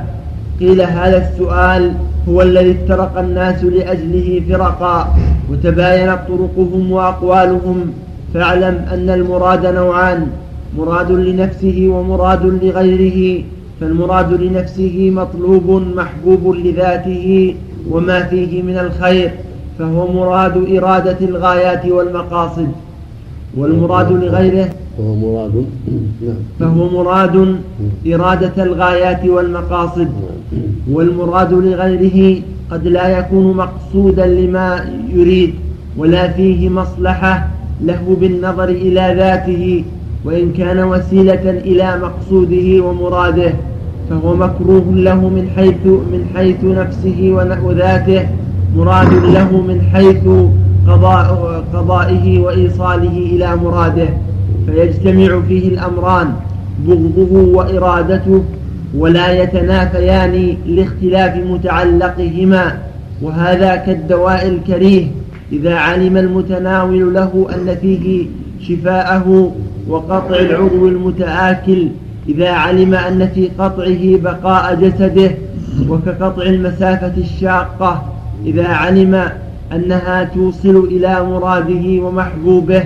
قيل هذا السؤال هو الذي افترق الناس لأجله فرقا وتباينت طرقهم وأقوالهم فاعلم أن المراد نوعان مراد لنفسه ومراد لغيره فالمراد لنفسه مطلوب محبوب لذاته وما فيه من الخير فهو مراد إرادة الغايات والمقاصد. والمراد لغيره؟ فهو مراد نعم. فهو مراد إرادة الغايات والمقاصد. والمراد لغيره قد لا يكون مقصودا لما يريد ولا فيه مصلحة له بالنظر إلى ذاته وإن كان وسيلة إلى مقصوده ومراده. فهو مكروه له من حيث من حيث نفسه وذاته مراد له من حيث قضاء قضائه وإيصاله إلى مراده. فيجتمع فيه الأمران بغضه وإرادته ولا يتنافيان لاختلاف متعلقهما. وهذا كالدواء الكريه إذا علم المتناول له أن فيه شفاءه وقطع العضو المتآكل إذا علم أن في قطعه بقاء جسده وكقطع المسافة الشاقة إذا علم أنها توصل إلى مراده ومحبوبه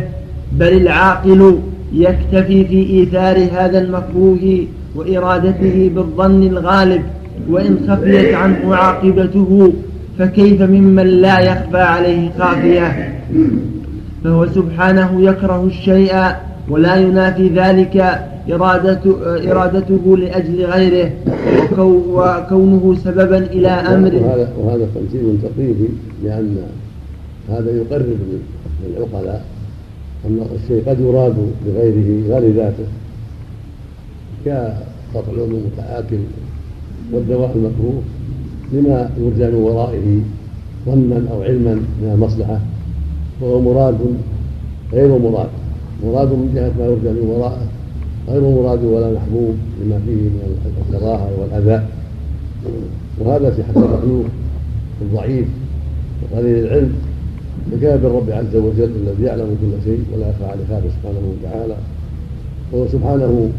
بل العاقل يكتفي في إيثار هذا المكروه وإرادته بالظن الغالب وإن خفيت عنه عاقبته فكيف ممن لا يخفى عليه خافية؟ فهو سبحانه يكره الشيء ولا ينافي ذلك إرادته, إرادته لأجل غيره وكونه سببا إلى أمر. وهذا, وهذا تمثيل تقريبي لأن هذا يقرب للعقلاء أن الشيء قد يراد بغيره لا لذاته كقطع المتآكل والدواء المكروه لما يرجى من ورائه ظنا أو علما من المصلحة وهو مراد غير مراد. مراد من جهة ما يرجى من ورائه غير مراد ولا محبوب لما فيه من الكراهة والأذى. وهذا في حق المخلوق الضعيف وقليل العلم. فكان بالرب عز وجل الذي يعلم كل شيء ولا يخفى عليه خافه سبحانه وتعالى. وهو سبحانه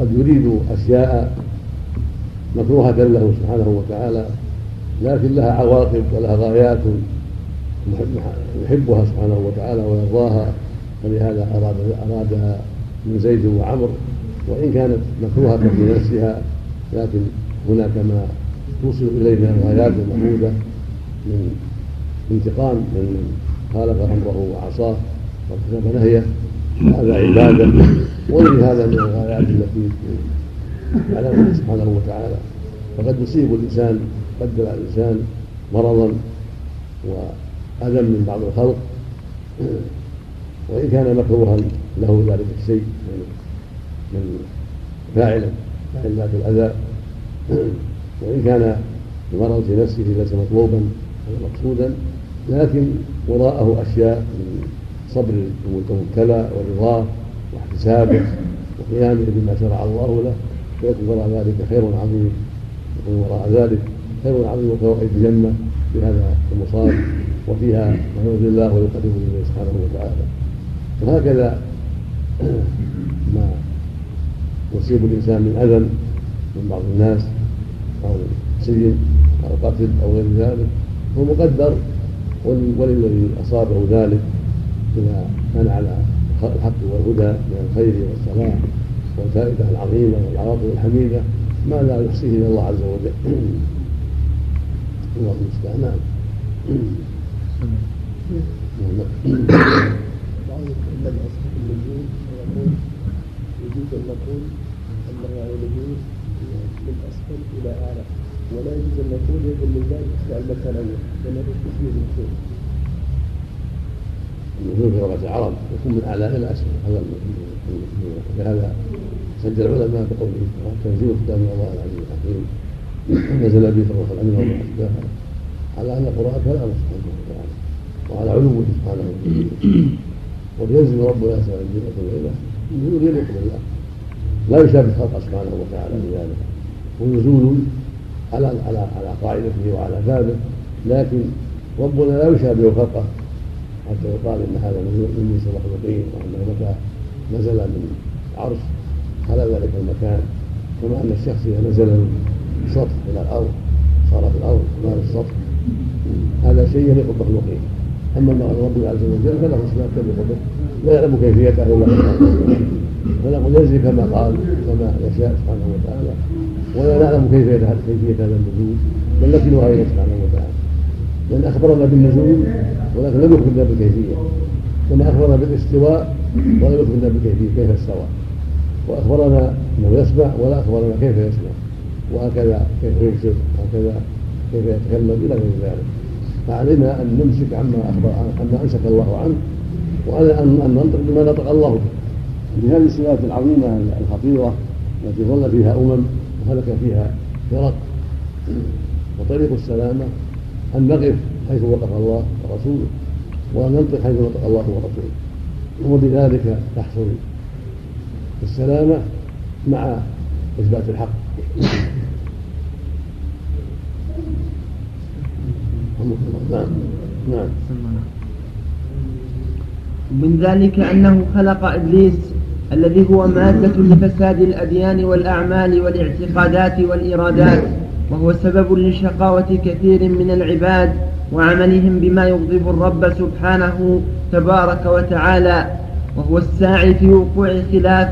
قد يريد أشياء مكروهة له سبحانه وتعالى لكن لها عواقب ولها غايات يحبها سبحانه وتعالى ويرضاها. ولهذا اراد ارادها من زيد وعمر وإن كانت مكروهة في نفسها لكن هناك ما توصل إليه من الغايات المحمودة من انتقام من خالف أمره وعصاه وارتكب نهيه هذا عبادة وغير هذا من الغايات التي يعلمها سبحانه وتعالى. فقد يصيب الإنسان قدر الإنسان مرضا وأذى من بعض الخلق. وإن كان مكروها له ذلك الشيء من من فاعلا فاعل ذات الأذى. وإن كان المرض في نفسه ليس مطلوبا ولا مقصودا لكن وراءه أشياء من صبر المبتلى ورضاه واحتسابه وقيامه بما شرع الله له فيكون وراء ذلك خير عظيم. يكون وراء ذلك خير عظيم وفوائد الجنة في هذا المصاب وفيها ما يرضي الله ويقرب اليه سبحانه وتعالى. وهكذا ما يصيب الإنسان من أذى من بعض الناس أو سجن أو قتل أو غير ذلك هو مقدر وللذي أصابه ذلك إذا كان على الحق والهدى من الخير والصلاح والفائدة العظيمة والعواقب الحميدة ما لا يحصيه إلا الله عز وجل. الله المستعان. نعم. يجوز أن نقول انه يجوز من اسفل إلى أعلى ولا يجوز أن نقول يجب من ذلك المكان الأول لأن هذا تشبيه بالنصوص. النزول في لغه العرب يكون من أعلى إلى أسفل. هذا لهذا سجل العلماء بقوله تنزيل كتاب الله العزيز الحكيم. نزل به الروح الامين وما اشباهه على أن القرآن كلام سبحانه وتعالى وعلى علوه سبحانه وتعالى. وينزل ربنا سبحانه الجنه والليله نزول يليق بالله لا يشابه خلقه سبحانه وتعالى بذلك ونزول على على على قاعدته وعلى بابه لكن ربنا لا يشابه خلقه. حتى يقال إن هذا من جنس المخلوقين وأنه متى نزل من عرش. على ذلك المكان. كما أن الشخص إذا نزل من السطح إلى الأرض صار في الأرض ما في السطح. هذا شيء يليق بالمخلوقين أما ما رب عز وجل فله صفات تليق لا يعلم كيفيته الله فنقول ينزل كما قال كما يشاء سبحانه وتعالى. ولا نعلم كيفية كيفية هذا النزول. بل نكلها إليه سبحانه وتعالى. لأن أخبرنا بالنزول ولكن لم يخبرنا بالكيفية كما أخبرنا بالاستواء ولم يخبرنا بالكيفية كيف استوى؟ وأخبرنا أنه يسمع ولا أخبرنا كيف يسمع. وهكذا كيف يبصر وهكذا كيف يتكلم. إلى غير ذلك. فعلينا أن نمسك عما أخبر عما أمسك الله عنه وعلى أن ننطق بما نطق الله به. بهذه الصفات العظيمة الخطيرة التي ظل فيها أمم وهلك فيها فرق. وطريق السلامة أن نقف حيث وقف الله ورسوله وأن ننطق حيث نطق الله ورسوله. وبذلك تحصل السلامة مع إثبات الحق. نعم. نعم. من ذلك أنه خلق إبليس الذي هو مادة لفساد الأديان والأعمال والاعتقادات والإرادات وهو سبب لشقاوة كثير من العباد وعملهم بما يغضب الرب سبحانه تبارك وتعالى وهو الساعي في وقوع خلاف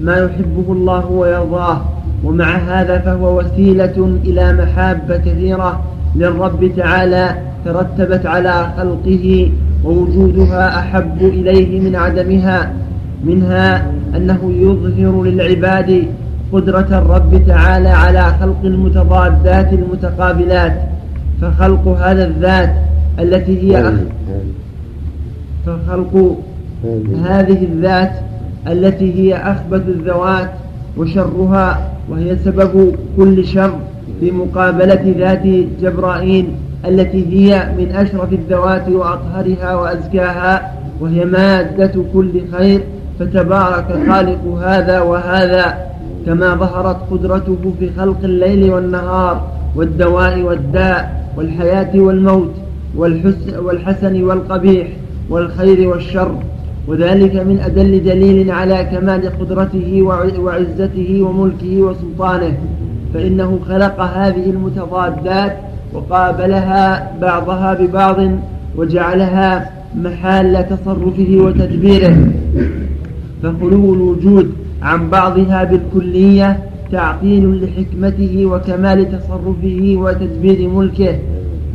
ما يحبه الله ويرضاه ومع هذا فهو وسيلة إلى محاب كثيرة للرب تعالى ترتبت على خلقه ووجودها أحب إليه من عدمها منها أنه يظهر للعباد قدرة الرب تعالى على خلق المتضادات المتقابلات فخلق هذا الذات التي هي أخ فخلق هذه الذات التي هي أخبث الذوات وشرها وهي سبب كل شر. في مقابلة ذات جبرائيل التي هي من أشرف الذوات وأطهرها وأزكاها وهي مادة كل خير فتبارك خالق هذا وهذا كما ظهرت قدرته في خلق الليل والنهار والدواء والداء والحياة والموت والحسن والقبيح والخير والشر. وذلك من أدل دليل على كمال قدرته وعزته وملكه وسلطانه. فإنه خلق هذه المتضادات وقابلها بعضها ببعض وجعلها محال تصرفه وتدبيره. فخلو الوجود عن بعضها بالكلية تعطيل لحكمته وكمال تصرفه وتدبير ملكه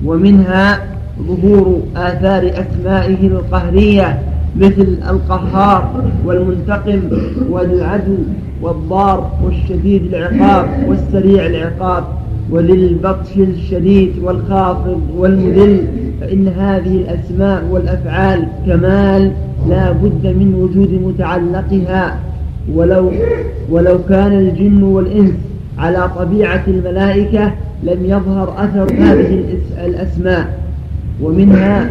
ومنها ظهور آثار أسمائه القهرية مثل القهار والمنتقم والعدو والضار والشديد العقاب والسريع العقاب وللبطش الشديد والخافض والمذل فإن هذه الأسماء والأفعال كمال لا بد من وجود متعلقها. ولو ولو كان الجن والإنس على طبيعة الملائكة لم يظهر أثر هذه الأسماء. ومنها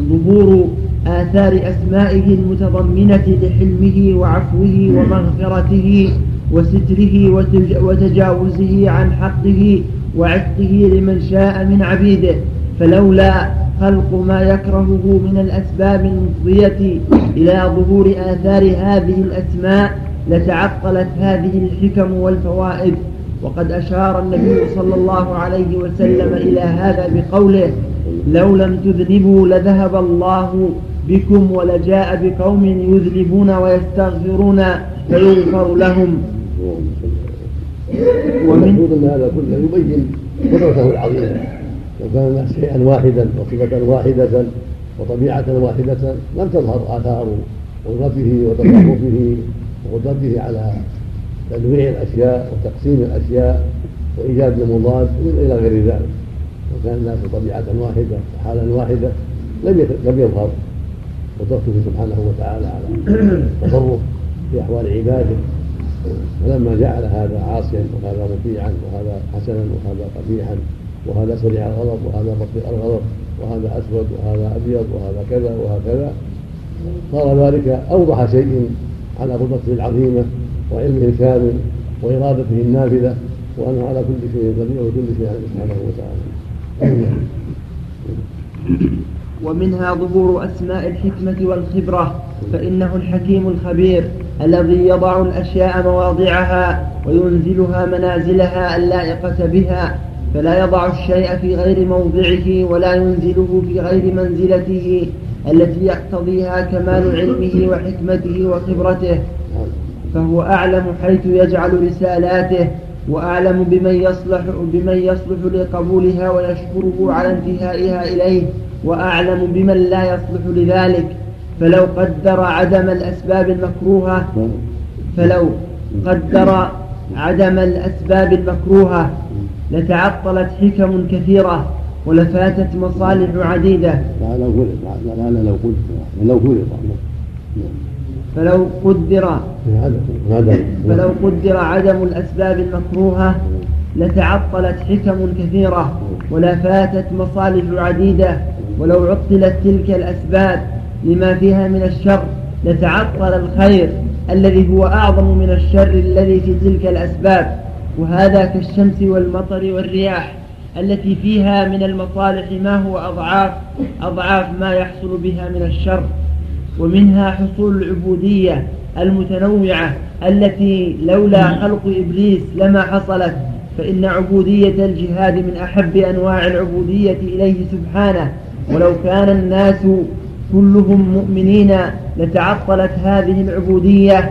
ظهور آثار أسمائه المتضمنة لحلمه وعفوه ومغفرته وستره وتجاوزه عن حقه وعتقه لمن شاء من عبيده. فلولا خلق ما يكرهه من الأسباب المفضية إلى ظهور آثار هذه الأسماء لتعطلت هذه الحكم والفوائد. وقد أشار النبي صلى الله عليه وسلم إلى هذا بقوله لو لم تذنبوا لذهب الله بكم ولجاء بقوم يذنبون ويستغفرون فيغفر لهم. ومن أن هذا كله يبين قدرته العظيمة. لو كان الناس شيئا واحدا وصفة واحدة وطبيعة واحدة لم تظهر اثار قدرته وتصرفه وقدرته على تنويع الأشياء وتقسيم الأشياء وإيجاد المضاد إلى غير ذلك. وكان الناس طبيعه واحدة وحالا واحدة لم لم يظهر. قدرته سبحانه وتعالى على التصرف في أحوال عباده. فلما جعل هذا عاصيا وهذا مطيعا وهذا حسنا وهذا قبيحا وهذا سريع الغضب وهذا بطيء الغضب وهذا أسود وهذا أبيض وهذا كذا وهكذا صار ذلك أوضح شيء على قدرته العظيمة وعلمه الكامل وإرادته النافذة وأنه على كل شيء قدير وكل شيء سبحانه وتعالى. ومنها ظهور أسماء الحكمة والخبرة فإنه الحكيم الخبير الذي يضع الأشياء مواضعها وينزلها منازلها اللائقة بها فلا يضع الشيء في غير موضعه ولا ينزله في غير منزلته التي يقتضيها كمال علمه وحكمته وخبرته فهو أعلم حيث يجعل رسالاته وأعلم بمن يصلح بمن يصلح لقبولها ويشكره على انتهائها إليه. وأعلم بمن لا يصلح لذلك. فلو قدر عدم الأسباب المكروهة فلو قدر عدم الأسباب المكروهة لتعطلت حكم كثيرة ولفاتت مصالح عديدة. لو فرض لو فرض لو فرض فلو قدر فلو قدر عدم الأسباب المكروهة لتعطلت حكم كثيرة ولفاتت مصالح عديدة. ولو عطلت تلك الأسباب لما فيها من الشر لتعطل الخير الذي هو أعظم من الشر الذي في تلك الأسباب. وهذا كالشمس والمطر والرياح التي فيها من المصالح ما هو أضعاف أضعاف ما يحصل بها من الشر. ومنها حصول العبودية المتنوعة التي لولا خلق إبليس لما حصلت. فإن عبودية الجهاد من أحب أنواع العبودية إليه سبحانه. ولو كان الناس كلهم مؤمنين لتعطلت هذه العبودية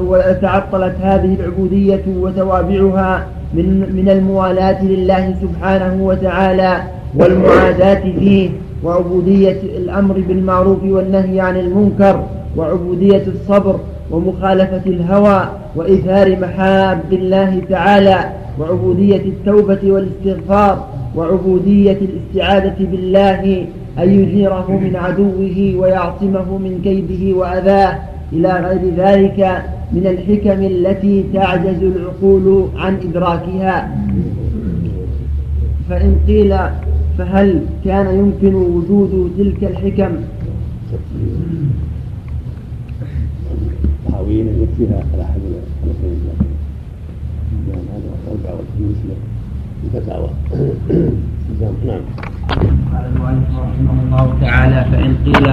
وتعطلت هذه العبودية وتوابعها من من الموالاة لله سبحانه وتعالى والمعاداة فيه وعبودية الأمر بالمعروف والنهي عن المنكر وعبودية الصبر ومخالفة الهوى وإثار محاب الله تعالى وعبودية التوبة والاستغفار وعبودية الاستعاذة بالله أن يجيره من عدوه ويعصمه من كيده وأذاه. إلى غير ذلك من الحكم التي تعجز العقول عن إدراكها. فإن قيل فهل كان يمكن وجود تلك الحكم؟ طاوين يكفيها على احد مثله الفتاوى نعم. قال المؤلف رحمه الله تعالى فإن قيل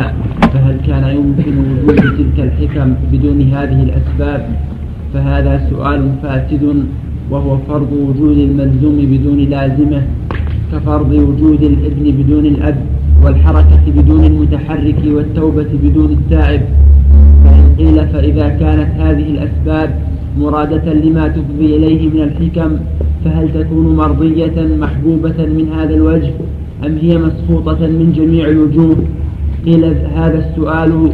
فهل كان يمكن وجود تلك الحكم بدون هذه الأسباب؟ فهذا سؤال فاسد وهو فرض وجود الملزوم بدون لازمة كفرض وجود الابن بدون الأب والحركة بدون المتحرك والتوبة بدون التائب. فإن قيل فإذا كانت هذه الأسباب مرادة لما تفضي إليه من الحكم فهل تكون مرضية محبوبة من هذا الوجه أم هي مسقوطة من جميع الوجوه؟ قيل هذا السؤال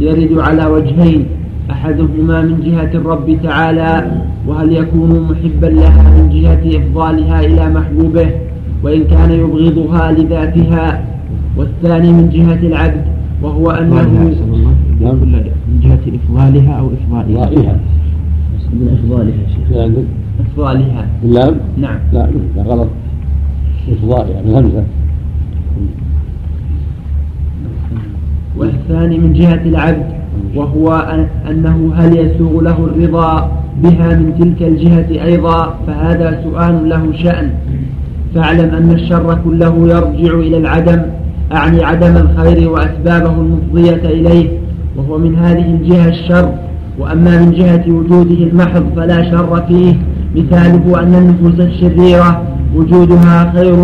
يرد على وجهين أحدهما من جهة الرب تعالى وهل يكون محبا لها من جهة إفضالها إلى محبوبه وإن كان يبغضها لذاتها والثاني من جهة العبد وهو أنه من جهة إفضالها أو إفضالها من أفضالها شيخ. عندك إفضالها. باللام نعم. لا لا غلط. إفضائها يعني بالهمزة والثاني من جهة العبد وهو أن- أنه هل يسوغ له الرضا بها من تلك الجهة أيضا؟ فهذا سؤال له شأن. فاعلم أن الشر كله يرجع إلى العدم أعني عدم الخير وأسبابه المفضية إليه وهو من هذه الجهة الشر. وأما من جهة وجوده المحض فلا شر فيه مثاله أن النفوس الشريرة وجودها خير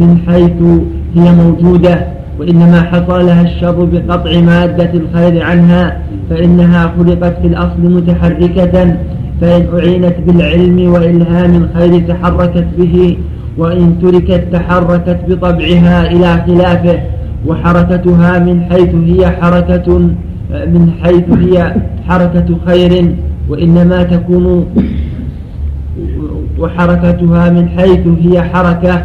من حيث هي موجودة وإنما حصل لها الشر بقطع مادة الخير عنها فإنها خلقت في الأصل متحركة فإن أعينت بالعلم وإلهام الخير تحركت به وإن تركت تحركت بطبعها إلى خلافه وحركتها من حيث هي حركة من حيث هي حركة خير وإنما تكون وحركتها من حيث هي حركة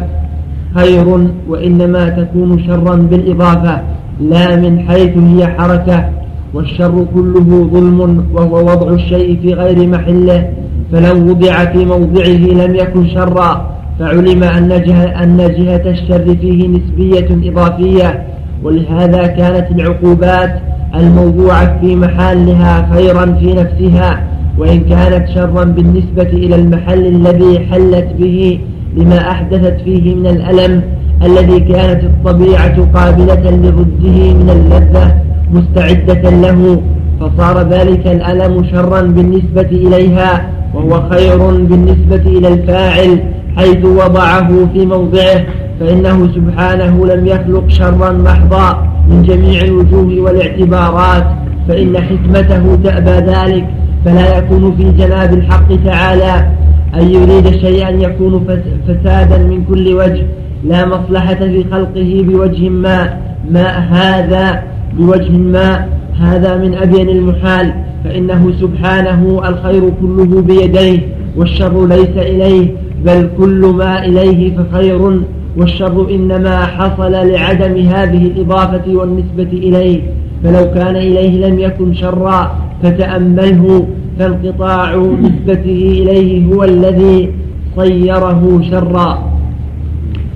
خير وإنما تكون شرا بالإضافة لا من حيث هي حركة والشر كله ظلم وهو وضع الشيء في غير محله فلو وضع في موضعه لم يكن شرا فعلم أن جهة, أن جهة الشر فيه نسبية إضافية ولهذا كانت العقوبات الموضوعة في محلها خيرا في نفسها وإن كانت شرا بالنسبة إلى المحل الذي حلت به لما أحدثت فيه من الألم الذي كانت الطبيعة قابلة لرده من اللذة مستعدة له فصار ذلك الألم شرا بالنسبة إليها وهو خير بالنسبة إلى الفاعل حيث وضعه في موضعه. فإنه سبحانه لم يخلق شرا محضا من جميع الوجوه والاعتبارات فإن حكمته تأبى ذلك فلا يكون في جناب الحق تعالى. أن يريد شيئا يكون فس- فسادا من كل وجه لا مصلحة في خلقه بوجه ما. ما هذا؟ بوجه ما. هذا من أبين المحال. فإنه سبحانه الخير كله بيديه والشر ليس إليه بل كل ما إليه فخير. والشر إنما حصل لعدم هذه الإضافة والنسبة إليه فلو كان إليه لم يكن شرا فتأمله فانقطاع نسبته إليه هو الذي صيره شرا.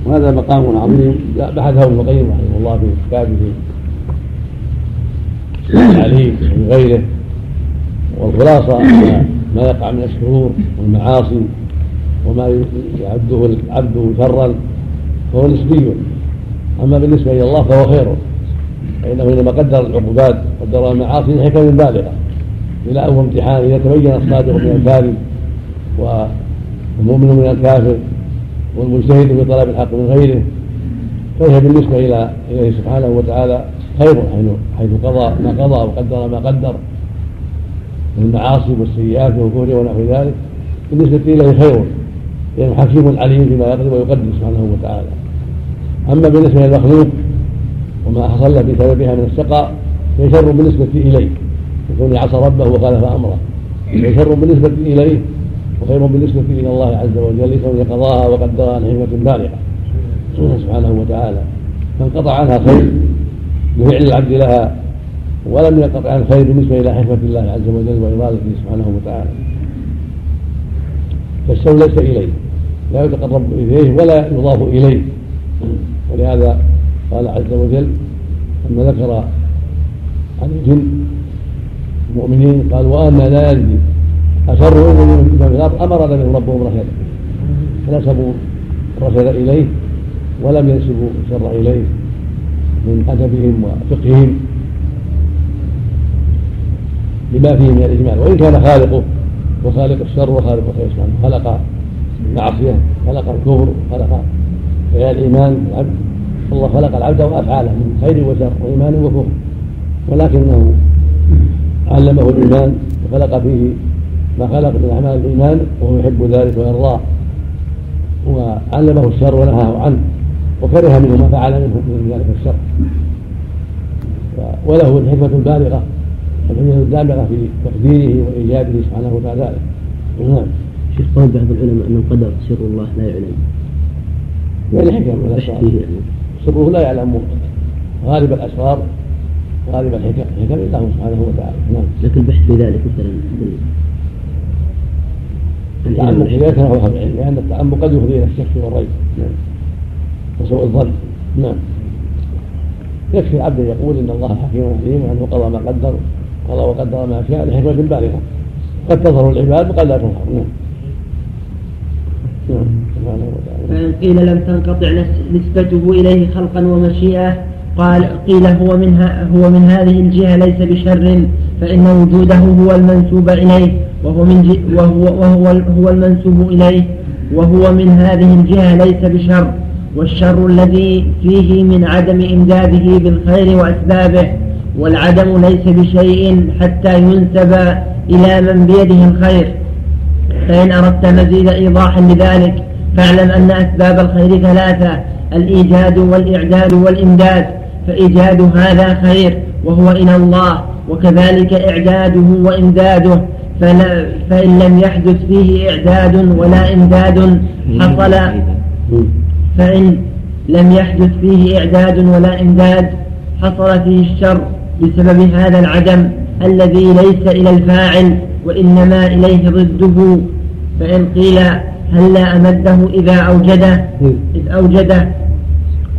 وهذا مقام عظيم بحثه ابن القيم رحمه الله في كتابه العليم من غيره والخلاصة ما يقع من الشرور والمعاصي وما يعده العبد شرا. فهو نسبي. أما بالنسبة إلى الله فهو خير. فإنه إنما قدر العقوبات قدر المعاصي لحكم بالغة إلى أول امتحان إذا تبين الصادق من الكاذب والمؤمن من الكافر والمجتهد في طلب الحق من غيره فهي بالنسبة إلى إليه سبحانه وتعالى خير حيث قضى ما قضى وقدر ما قدر. من المعاصي والسيئات والكفر ونحو ذلك. بالنسبة إليه خير. لأنه حكيم عليم فيما يقدر ويقدر سبحانه وتعالى. أما بالنسبة للمخلوق وما حصل بسببها من الشقاء فهي شر بالنسبة إليه. يكون عصى ربه وخالف أمره. فهي شر بالنسبة إليه وخير بالنسبة إلى الله عز وجل لكونه قضاها وقدرها عن حكمة بالغة. سبحانه وتعالى. فانقطع عنها خير بفعل العبد لها ولم ينقطع عن الخير بالنسبة إلى حكمة الله عز وجل وإرادته سبحانه وتعالى. فالشر ليس إليه لا يتقرب إليه ولا يضاف إليه. ولهذا قال عز وجل لما ذكر عن الجن المؤمنين قال وأنا لا يدري أشر من في الأرض أمر لهم ربهم رشدا؟ فنسبوا الرشد إليه ولم ينسبوا الشر إليه من أدبهم وفقههم. لما فيه من الإجمال وإن كان خالقه وخالق الشر وخالق الخير. سبحانه خلق المعصية خلق الكفر خلق الإيمان العبد الله خلق العبد وأفعاله من خير وشر وإيمان وكفر. ولكنه علمه الإيمان وخلق فيه ما خلق من أعمال الإيمان وهو يحب ذلك ويرضاه. وعلمه الشر ونهاه عنه وكره منه ما فعل منه من ذلك الشر. وله الحكمة البالغة. الحكمة البالغة في تقديره وإيجاده سبحانه وتعالى. نعم. شيخ قول بعض العلماء أن القدر سر الله لا يعلم. من الحكم والأسرار سره لا يعلم غالب الأسرار غالب الحكم حكم الله سبحانه وتعالى. نعم. لكن البحث في ذلك مثلا. التعمق إذا يكره العلم لأن التعمق قد يفضي إلى الشك والريب. نعم. وسوء الظن. نعم. يكفي العبد يقول إن الله حكيم عليم وأنه قضى ما قدر. قضى وقدر ما شاء لحكمة بالغة قد تظهر العباد وقد لا تظهر. نعم. نعم. فإن قيل لم تنقطع نسبته إليه خلقا ومشيئة قال قيل هو من هو من هذه الجهة ليس بشر فإن وجوده هو المنسوب إليه وهو من وهو وهو هو المنسوب إليه وهو من هذه الجهة ليس بشر والشر الذي فيه من عدم إمداده بالخير وأسبابه. والعدم ليس بشيء حتى ينسب إلى من بيده الخير. فإن أردت مزيد إيضاحا لذلك فاعلم أن أسباب الخير ثلاثة الإيجاد والإعداد والإمداد. فإيجاد هذا خير وهو إلى الله وكذلك إعداده وإمداده. فإن لم يحدث فيه إعداد ولا إمداد حصل. فإن لم يحدث فيه إعداد ولا إمداد حصل فيه الشر. بسبب هذا العدم الذي ليس إلى الفاعل وإنما إليه ضده. فإن قيل هل لا أمده إذا أوجده إذ أوجده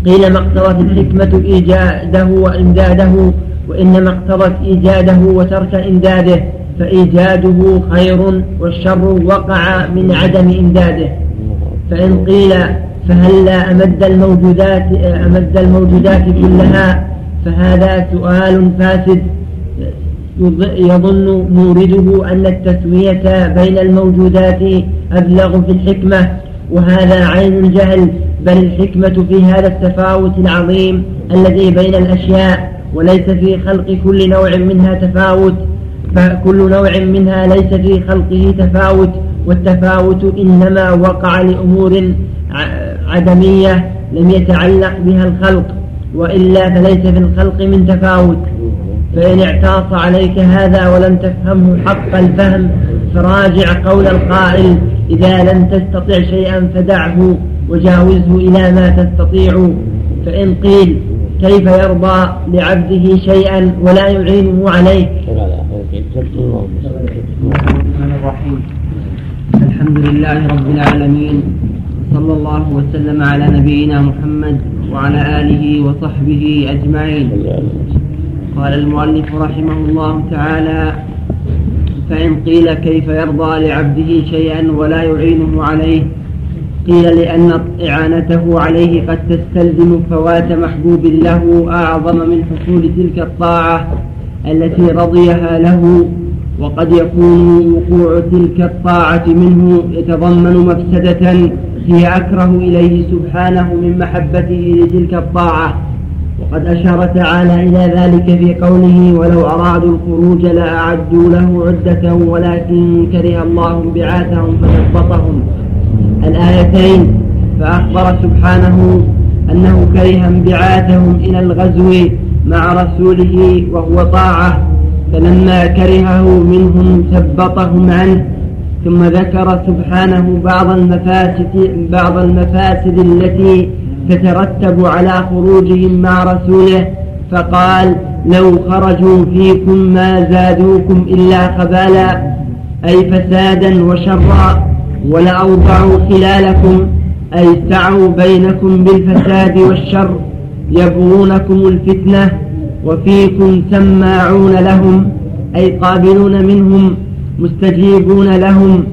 قيل ما اقتضت الحكمة إيجاده وإمداده وإنما اقتضت إيجاده وترك إمداده فإيجاده خير والشر وقع من عدم إمداده. فإن قيل فهل لا أمد الموجودات أمد الموجودات كلها فهذا سؤال فاسد يظن مورده أن التسوية بين الموجودات أبلغ في الحكمة وهذا عين الجهل بل الحكمة في هذا التفاوت العظيم الذي بين الأشياء وليس في خلق كل نوع منها تفاوت. فكل نوع منها ليس في خلقه تفاوت والتفاوت إنما وقع لأمور عدمية لم يتعلق بها الخلق. وإلا فليس في الخلق من تفاوت. فإن اعتاص عليك هذا ولم تفهمه حق الفهم فراجع قول القائل إذا لم تستطع شيئا فدعه وجاوزه إلى ما تستطيع. فإن قيل كيف يرضى لعبده شيئا ولا يعينه عليه؟ الحمد لله رب العالمين صلى الله وسلم على نبينا محمد وعلى آله وصحبه أجمعين. قال المؤلف رحمه الله تعالى فإن قيل كيف يرضى لعبده شيئا ولا يعينه عليه قيل لأن إعانته عليه قد تستلزم فوات محبوب له أعظم من حصول تلك الطاعة التي رضيها له وقد يكون وقوع تلك الطاعة منه يتضمن مفسدة هي أكره إليه سبحانه من محبته لتلك الطاعة. وقد أشار تعالى إلى ذلك في قوله ولو أرادوا الخروج لأعدوا له عدة ولكن كره الله انبعاثهم فثبطهم الآيتين فأخبر سبحانه أنه كره انبعاثهم إلى الغزو مع رسوله وهو طاعة فلما كرهه منهم ثبطهم عنه. ثم ذكر سبحانه بعض المفاسد بعض المفاسد التي تترتب على خروجهم مع رسوله فقال لو خرجوا فيكم ما زادوكم إلا خبالا أي فسادا وشرا ولأوضعوا خلالكم أي سعوا بينكم بالفساد والشر يبغونكم الفتنة وفيكم سماعون لهم أي قابلون منهم مستجيبون لهم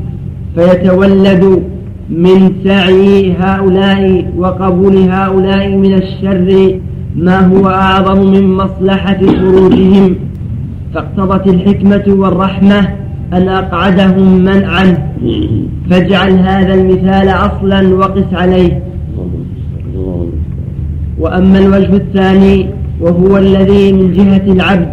فيتولد من سعي هؤلاء وقبول هؤلاء من الشر ما هو أعظم من مصلحة خروجهم فاقتضت الحكمة والرحمة أن أقعدهم منعا. فاجعل هذا المثال أصلا وقس عليه. وأما الوجه الثاني وهو الذي من جهة العبد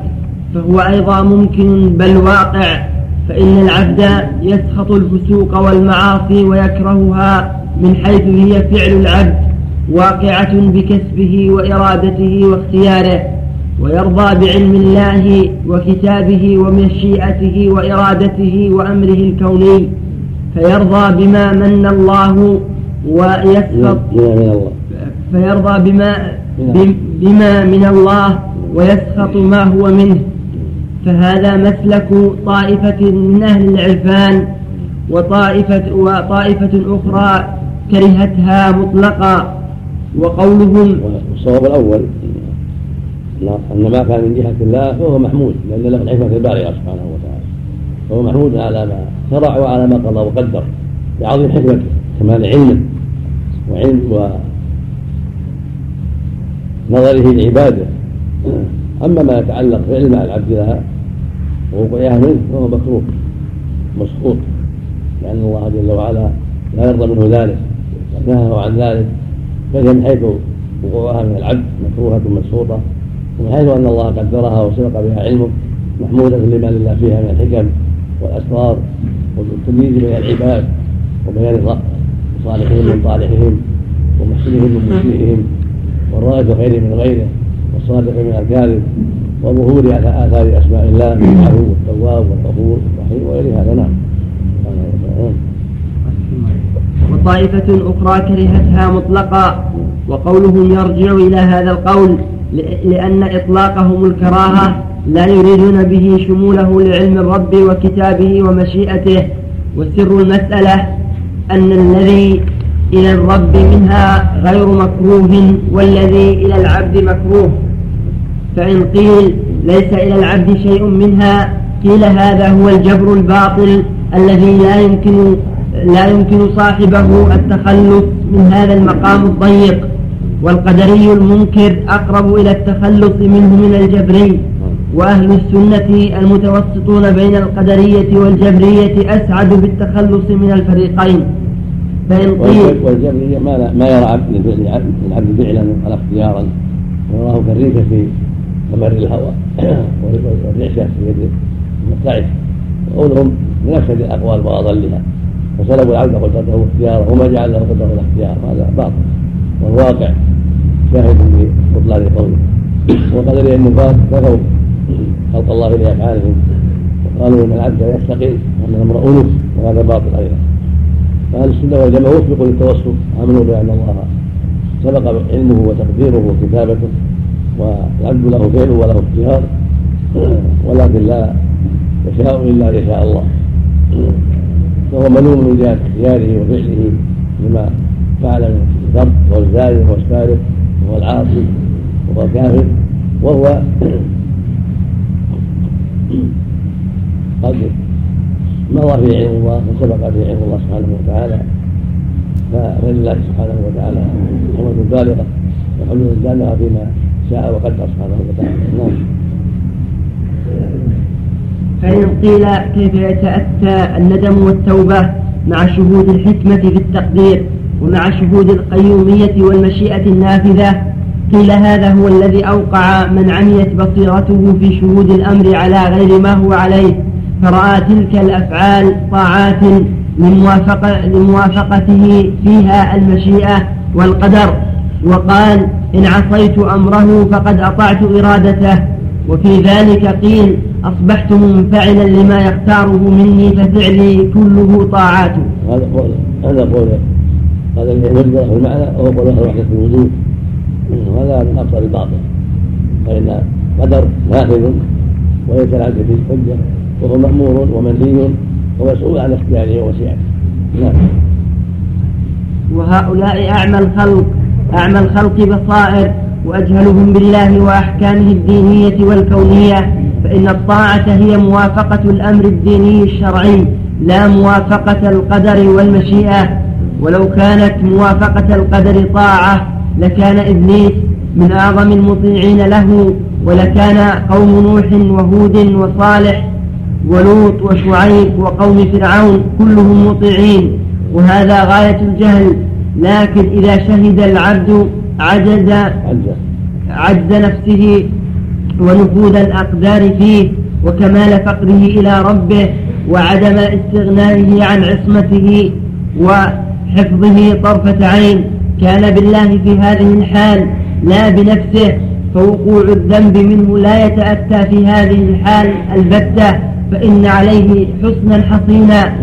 فهو أيضا ممكن بل واقع. فإن العبد يسخط الفسوق والمعاصي ويكرهها من حيث هي فعل العبد واقعة بكسبه وإرادته واختياره ويرضى بعلم الله وكتابه ومشيئته وإرادته وأمره الكوني فيرضى بما من الله ويسخط فيرضى بما بما من الله ويسخط ما هو منه. فهذا مسلك طائفة من أهل العرفان وطائفة وطائفة أخرى كرهتها مطلقا. وقولهم الصواب الأول أن ما كان من جهة الله فهو محمود لأن له الحكمة البارية سبحانه وتعالى. فهو محمود على ما شرع وعلى ما قضى وقدر لعظيم حكمته كمال علمه وعلم ونظره لعباده. أما ما يتعلق بعلم العبد لها ووقوعها منه فهو مكروه مسقوط. لأن الله جل وعلا لا يرضى منه ذلك نهاه عن ذلك فهي من حيث وقوعها من العبد مكروهة مسقوطة. ومن حيث أن الله قدرها وسبق بها علمه محمودة لما لله فيها من الحكم والأسرار والتمييز بين العباد وبيان صالحهم من صالحهم ومحسنهم من مسيئهم والرائد خير من غيره والصادق من الكاذب. وظهور آثار أسماء الله العفو والتواب والغفور والرحيم وغير هذا نعم. وطائفة أخرى كرهتها مطلقا وقولهم يرجع إلى هذا القول لأن إطلاقهم الكراهة لا يريدون به شموله لعلم الرب وكتابه ومشيئته. وسر المسألة أن الذي إلى الرب منها غير مكروه والذي إلى العبد مكروه. فإن قيل ليس إلى العبد شيء منها قيل هذا هو الجبر الباطل الذي لا يمكن لا يمكن صاحبه التخلص من هذا المقام الضيق والقدري المنكر أقرب إلى التخلص منه من الجبري وأهل السنة المتوسطون بين القدرية والجبرية أسعد بالتخلص من الفريقين. فإن قيل والجبرية ما, ما يرى عبد العبد فعلا ولا اختيارا. ويراه كالريشة في ممر الهوى. والرعشة في يد المرتعش وقولهم بنفس الأقوال وأضلها. وسلبوا العبد قدرته اختياره. وما جعل له قدره الاختيار هذا باطل. والواقع شاهد ببطلان قوله. وقدر النفاق كفروا. خلق الله لافعالهم وقالوا إن العبد يستقيم. وأن الأمر أنس. وهذا باطل أيضا. فأهل السنة والجماعة وفقوا للتوسط آمنوا بأن الله سبق علمه وتقديره وكتابته. والعبد له فعل وله اختيار ولكن لا يشاء إلا ان يشاء الله. فهو ملوم من جهه اختياره وفعله لما فعل من الذنب والزايد والسارق وهو العاصي وهو الكافر وهو قد مضى في علم الله وسبق في علم الله سبحانه وتعالى. فلله سبحانه وتعالى حكمة بالغة وحلول الجامعة فيما شاء وقدر سبحانه وتعالى. نعم. فإن قيل كيف يتأتى الندم والتوبة مع شهود الحكمة في التقدير ومع شهود القيومية والمشيئة النافذة قيل هذا هو الذي أوقع من عميت بصيرته في شهود الأمر على غير ما هو عليه فرأى تلك الأفعال طاعات لموافقة لموافقته فيها المشيئة والقدر. وقال إن عصيت أمره فقد أطعت إرادته وفي ذلك قيل أصبحت منفعلا لما يختاره مني ففعلي كله طاعات هذا قول هذا قول هذا يمد له المعنى وهو قول له وحدة الوجود وهذا من أبطال الباطل. فإن قدر نافذ ويتعدى في الحجة وهو مأمور ومنهي ومسؤول عن اختياره ووسيعته نعم. وهؤلاء أعمى الخلق. أعمى الخلق بصائر وأجهلهم بالله وأحكامه الدينية والكونية فإن الطاعة هي موافقة الأمر الديني الشرعي لا موافقة القدر والمشيئة. ولو كانت موافقة القدر طاعة لكان إبليس من أعظم المطيعين له ولكان قوم نوح وهود وصالح ولوط وشعيب وقوم فرعون كلهم مطيعين. وهذا غاية الجهل لكن إذا شهد العبد عجز عجز. نفسه ونفوذ الأقدار فيه وكمال فقره إلى ربه وعدم استغنائه عن عصمته وحفظه طرفة عين كان بالله في هذه الحال لا بنفسه فوقوع الذنب منه لا يتأتى في هذه الحال البتة فإن عليه حسنا حصينا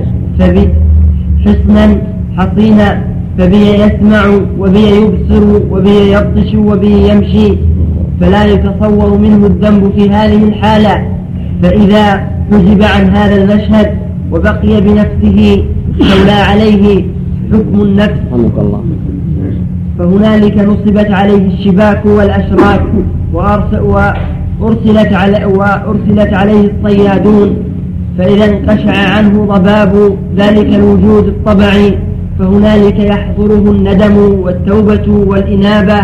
حسنا حصينا فبي يسمع وبي يبصر وبي يبطش وبي يمشي فلا يتصور منه الذنب في هذه الحالة. فإذا حجب عن هذا المشهد وبقي بنفسه استولى عليه حكم النفس. الله. فهنالك نصبت عليه الشباك والأشراك وأرسلت, علي وأرسلت عليه الصيادون. فإذا انقشع عنه ضباب ذلك الوجود الطبعي فهنالك يحضره الندم والتوبة والإنابة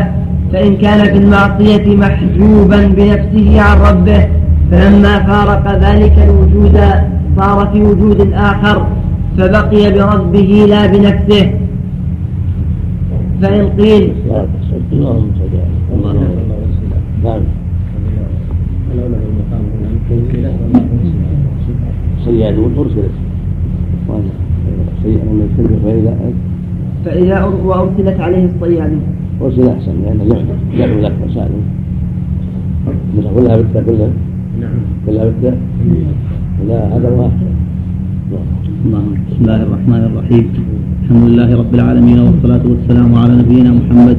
فإن كان في المعصية محجوبا بنفسه عن ربه فلما فارق ذلك الوجود صار في وجود آخر فبقي بربه لا بنفسه. فإن قيل نعم صيادون أرسلت سيئة من الكلب فإذا فإذا وأرسلت عليه الصيادون أرسل أحسن لأن جعلوا لك وسائل كلها بالتاء كلها نعم. كلها بالتاء لا هذا هو أحسن بسم الله الرحمن الرحيم. الحمد لله رب العالمين والصلاة والسلام على نبينا محمد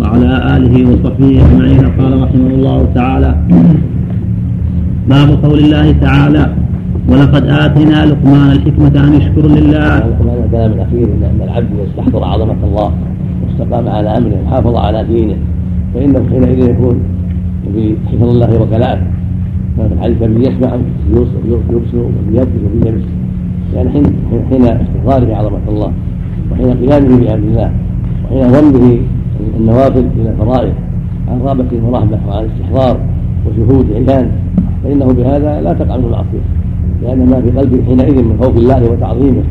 وعلى آله وصحبه أجمعين. قال رحمه الله تعالى باب قول الله تعالى ولقد آتينا لقمان الحكمة أن يشكر لله. لقمان الكلام الأخير أن العبد يستحضر عظمة الله واستقام على أمره وحافظ على دينه. فإنه حينئذ يكون بحفظ الله وكلاءه ففي الحديث الذي يسمع يبصر ويبكي ويمشي يعني حين حين استحضاره عظمة الله وحين قيامه بأمر الله وحين ظنه النوافل إلى الفرائض عن رغبة ورهبة وعن استحضار وشهود عيان فإنه بهذا لا تقع منه المعصية. لأن ما في قلبه حينئذ من خوف الله وتعظيمه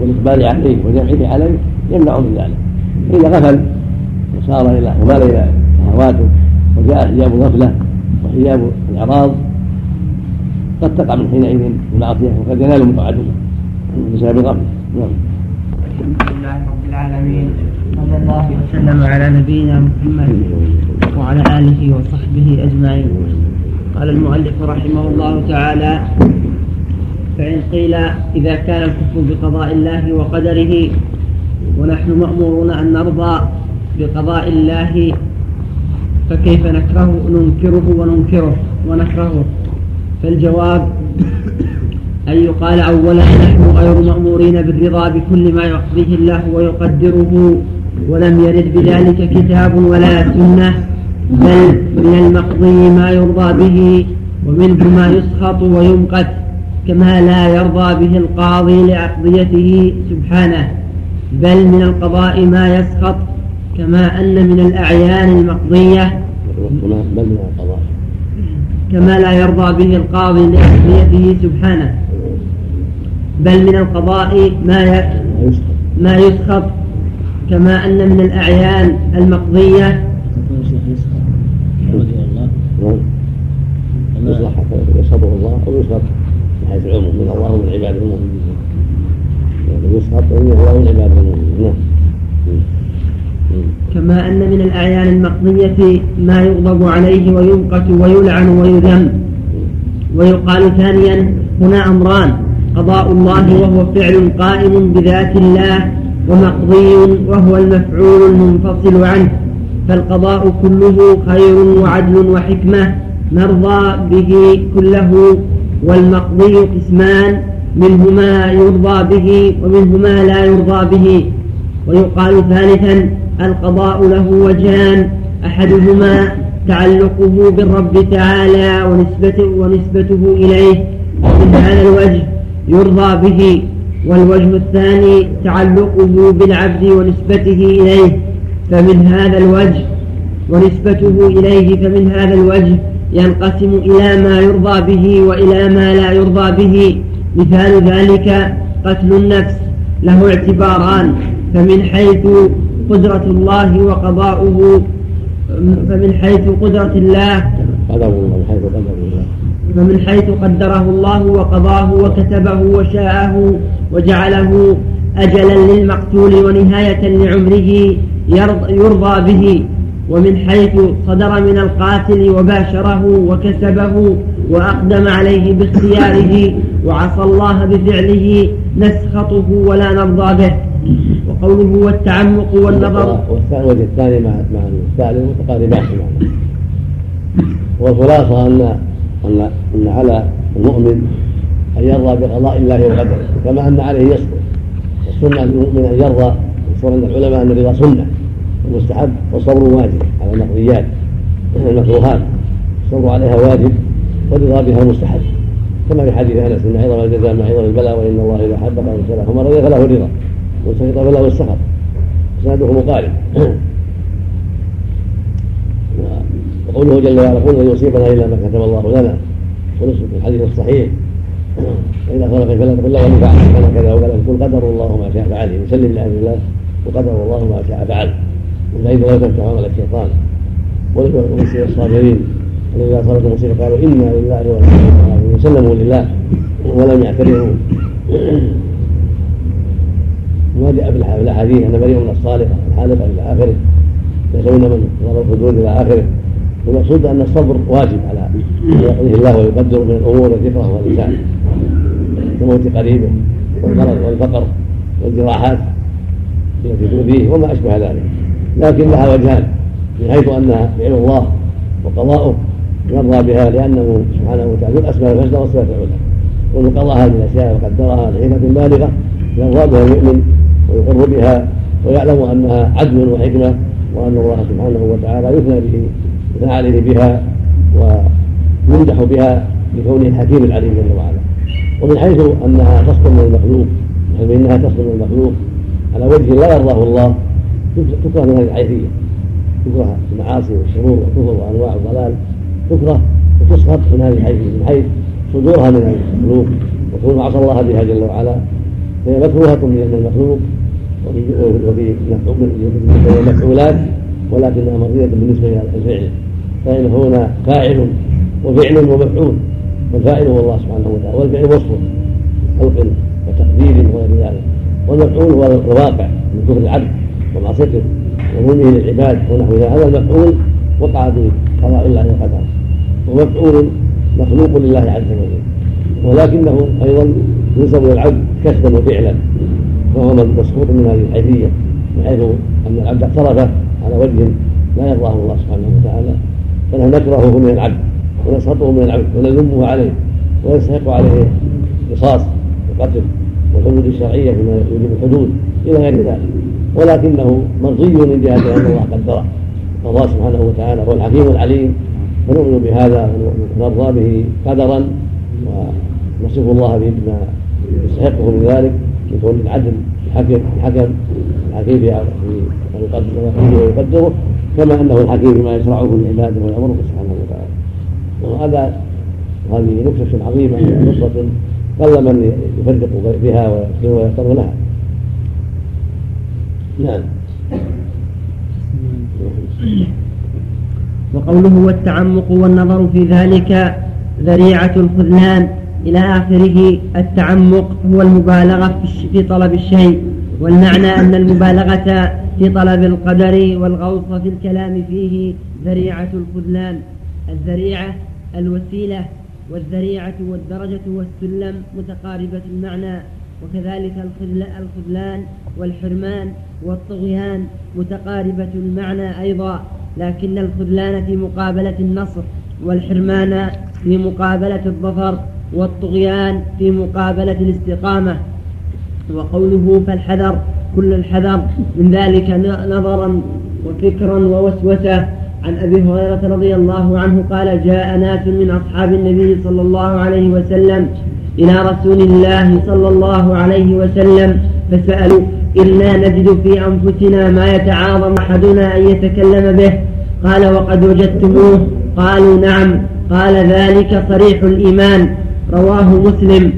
والإقبال عليه وجمعه عليه يمنع من ذلك. إذا غفل وصار إلى ومال إلى شهواته وجاء حجاب الغفلة وحجاب الإعراض قد تقع من حينئذ المعصية وقد ينال متعددا بسبب الغفلة. نعم. الحمد لله رب العالمين صلى الله وسلم على نبينا محمد وعلى آله وصحبه أجمعين. قال المؤلف رحمه الله تعالى فإن قيل إذا كان الكفر بقضاء الله وقدره ونحن مأمورون أن نرضى بقضاء الله فكيف نكره؟ ننكره وننكره ونكرهه فالجواب أن يقال أولا نحن غير مأمورين بالرضا بكل ما يقضيه الله ويقدره ولم يرد بذلك كتاب ولا سنة بل من المقضي ما يرضى به ومنه ما يسخط ويمقت كما لا يرضى به القاضي لعقضيته سبحانه بل من القضاء ما يسخط كما أن من الأعيان المقضية. بل من القضاء. كما لا يرضى به القاضي لعقضيته سبحانه بل من القضاء ما ما يسخط. كما أن من الأعيان المقضية. يصلح يسخطه الله أو يسخط من حيث العموم من الله من عباده المؤمنين يعني يسخط من الله من عباده المؤمنين نعم. كما أن من الأعيان المقضية ما يغضب عليه ويمقت ويلعن ويذم. ويقال ثانيا هنا أمران. قضاء الله وهو فعل قائم بذات الله ومقضي وهو المفعول المنفصل عنه. فالقضاء كله خير وعدل وحكمة نرضى به كله والمقضي قسمان منه ما يرضى به ومنه ما لا يرضى به. ويقال ثالثا القضاء له وجهان أحدهما تعلقه بالرب تعالى ونسبته, ونسبته إليه من هذا الوجه يرضى به. والوجه الثاني تعلقه بالعبد ونسبته إليه فمن هذا الوجه ونسبته إليه فمن هذا الوجه ينقسم إلى ما يرضى به وإلى ما لا يرضى به. مثال ذلك قتل النفس له اعتباران. فمن حيث قدرة الله وقضاؤه فمن حيث قدرة الله فمن حيث قدره الله وقضاه وكتبه وشاءه وجعله أجلا للمقتول ونهاية لعمره يرضى به. ومن حيث صدر من القاتل وباشره وكسبه وأقدم عليه باختياره وعصى الله بفعله نسخطه ولا نرضى به. وقوله والتعمق والنظر. والوجه الثاني مع مع الثالث متقاربان والخلاصة أن أن أن على المؤمن أن يرضى بقضاء الله وقدره كما أن عليه يصبر السنة للمؤمن أن يرضى يصبر عند العلماء أن الرضا سنة. ومستحب والصبر واجب على المقضيات المكروهات الصبر عليها واجب والرضا بها مستحب. كما في حديث أنس إن عظم الجزاء مع عظم البلاء وإن الله إذا حب السلام فمن رضي فله الرضا. وسخط فله السخط. اسناده مقارب وقوله جل وعلا قل لن يصيبنا إلا ما كتب الله لنا. ونصف الحديث الصحيح. فإذا خلق فلا تقل له فعل كذا وكذا. قل قدر الله ما شاء فعل. يسلم لأمر الله وقدر الله ما شاء فعل. فإذا لا تفتح عمل الشيطان ولبشر الصابرين الذين إذا أصابتهم مصيبة قالوا إنا لله وإنا إليه سلموا لله ولم يعترضوا ما جاء في الأحاديث أن بريء من الصالحة الحالقه إلى آخره يسعون من ضرب الحدود إلى آخره. والمقصود أن الصبر واجب على يقضيه الله ويقدر من الأمور التي يكرهها الانسان كموت قريبه والمرض والفقر والجراحات التي تؤذيه وما أشبه ذلك. لكن لها وجهان من حيث انها فعل الله وقضاؤه يرضى بها لأنه سبحانه وتعالى الأسماء الحسنى والصفات العلى. ومن قضى هذه الاشياء وقدرها لحكمه بالغة يرضى بها المؤمن ويقر بها ويعلم أنها عدل وحكمة وأن الله سبحانه وتعالى يثنى به يثنى عليه بها ويمدح بها لكونه الحكيم العليم جل وعلا. ومن حيث أنها تصدر من المخلوق بحيث انها تصدر من المخلوق على وجه لا يرضاه الله تكره من هذه الحيثيه تكره المعاصي والشرور والكفر وأنواع الضلال تكره وتسقط من هذه الحيثيه من حيث صدورها من المخلوق وكون عصى الله بها جل وعلا فهي مكروهة من المخلوق وفي المفعولات ولكنها مرضية بالنسبة إلى الفعل فإن هنا فاعل وفعل ومفعول والفاعل هو الله سبحانه وتعالى والفعل وصف خلق وتقدير وغير ذلك والمفعول هو الواقع من كفر العبد. ومعصيته وظلمه للعباد ونحو ذلك. هذا المفعول وقع بقضاء الله وقدره. ومفعول مخلوق لله عز وجل. ولكنه أيضا ينسب للعبد كسبا وفعلا. وهو مسقوط من هذه الحيثية. بحيث أن العبد اقترف على وجه لا يرضاه الله سبحانه وتعالى. فنحن نكرهه من العبد. ونسخطه من العبد. ونلمه عليه. ويستحق عليه قصاص وقتل والحدود الشرعية فيما يوجب الحدود. إلى غير ذلك. ولكنه مرضي من جهة أن الله قدره الله سبحانه وتعالى هو الحكيم العليم. فنؤمن بهذا ونرضى به قدرا. ونصف الله بما يستحقه من ذلك. من كون العدل الحكم الحكم الحكيم في يقدر ويقدره كما أنه الحكيم فيما يشرعه لعباده ويأمره سبحانه وتعالى. وهذا هذه نكتة عظيمة نصرة قل من يفرق بها ويختار لها. نعم. وقوله والتعمق والنظر في ذلك ذريعة الخذلان إلى آخره التعمق هو المبالغة في طلب الشيء والمعنى أن المبالغة في طلب القدر والغوص في الكلام فيه ذريعة الخذلان الذريعة الوسيلة والذريعة والدرجة والسلم متقاربة المعنى وكذلك الخذلان والحرمان والطغيان متقاربة المعنى أيضا لكن الخذلان في مقابلة النصر والحرمان في مقابلة الظفر والطغيان في مقابلة الاستقامة. وقوله فالحذر كل الحذر من ذلك نظرا وفكرا ووسوسة. عن أبي هريرة رضي الله عنه قال جاء ناس من أصحاب النبي صلى الله عليه وسلم إلى رسول الله صلى الله عليه وسلم فسألوا إنا نجد في أنفسنا ما يتعاظم أحدنا أن يتكلم به. قال وقد وجدتموه. قالوا نعم. قال ذلك صريح الإيمان. رواه مسلم.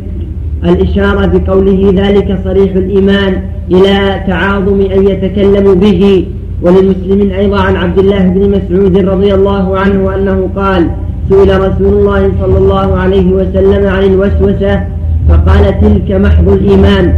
الإشارة بقوله ذلك صريح الإيمان إلى تعاظم أن يتكلم به. وللمسلمين أيضا عن عبد الله بن مسعود رضي الله عنه أنه قال سئل رسول الله صلى الله عليه وسلم عن الوسوسة فقال تلك محض الإيمان.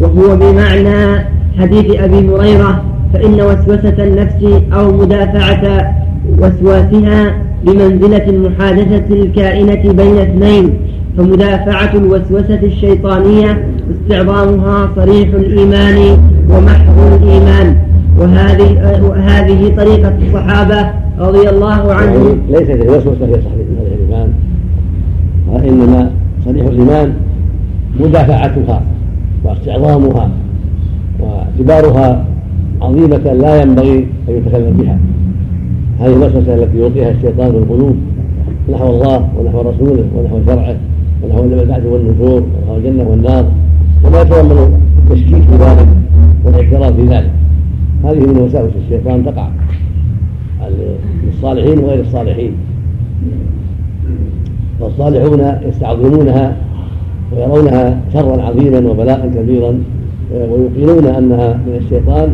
وهو بمعنى حديث أبي هريرة فإن وسوسة النفس أو مدافعة وسواسها بمنزلة المحادثة الكائنة بين اثنين فمدافعة الوسوسة الشيطانية استعظامها صريح الإيمان ومحض الإيمان. وهذه هذه طريقة الصحابة رضي الله عنهم. ليست الوسوسة هي صحيح الإيمان. وإنما صريح الإيمان مدافعتها. واستعظامها واعتبارها عظيمة لا ينبغي أن يتكلم بها. هذه الوسوسة التي يلقيها الشيطان في القلوب نحو الله ونحو رسوله ونحو شرعه ونحو البعث والنشور ونحو الجنة والنار وما يتضمن التشكيك في ذلك والاعتراف في ذلك. هذه من وساوس الشيطان تقع للصالحين وغير الصالحين. فالصالحون يستعظمونها ويرونها شرا عظيما وبلاء كبيرا ويقينون أنها من الشيطان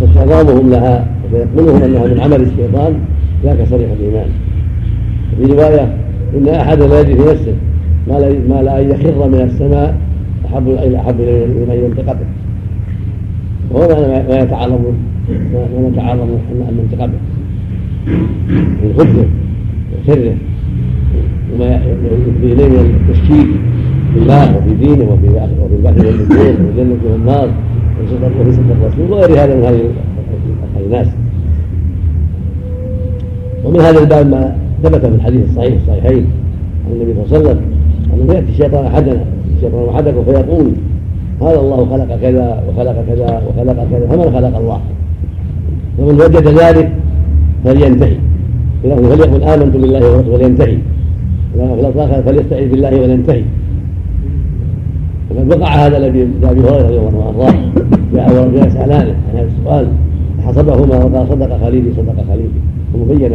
فاستعظامهم لها ويقولون أنها من عمل الشيطان ذاك صريح الإيمان. في رواية إن أحد لا يجد في نفسه ما لا أن يخر من السماء أحب أحب اليه من ان ينطق به وهو ما يتعاظم ما نتعاظم أن ننطق به من خبثه وسره وما يفضي إليه من التشكيك. في الله وفي دينه وفي وفي البحث والنزول وفي الجنه والنار وفي صدق الرسول وغير هذا من هذه الناس. ومن هذا الباب ما ثبت في الحديث الصحيح الصحيحين عن النبي صلى الله عليه وسلم. أنه يأتي الشيطان احدنا الشيطان أحدكم فيقول هذا الله خلق كذا وخلق كذا وخلق كذا فمن خلق الله؟ فمن وجد ذلك فلينتهي. فليقل آمنت بالله ورسوله ولينتهي وفي فليستعذ بالله ولينتهي. وقد وقع هذا الذي أبي هريرة رضي الله عنه. وارضاه جاء ورجل عن هذا السؤال حسبهما وقال صدق خليلي صدق خليلي. ومبين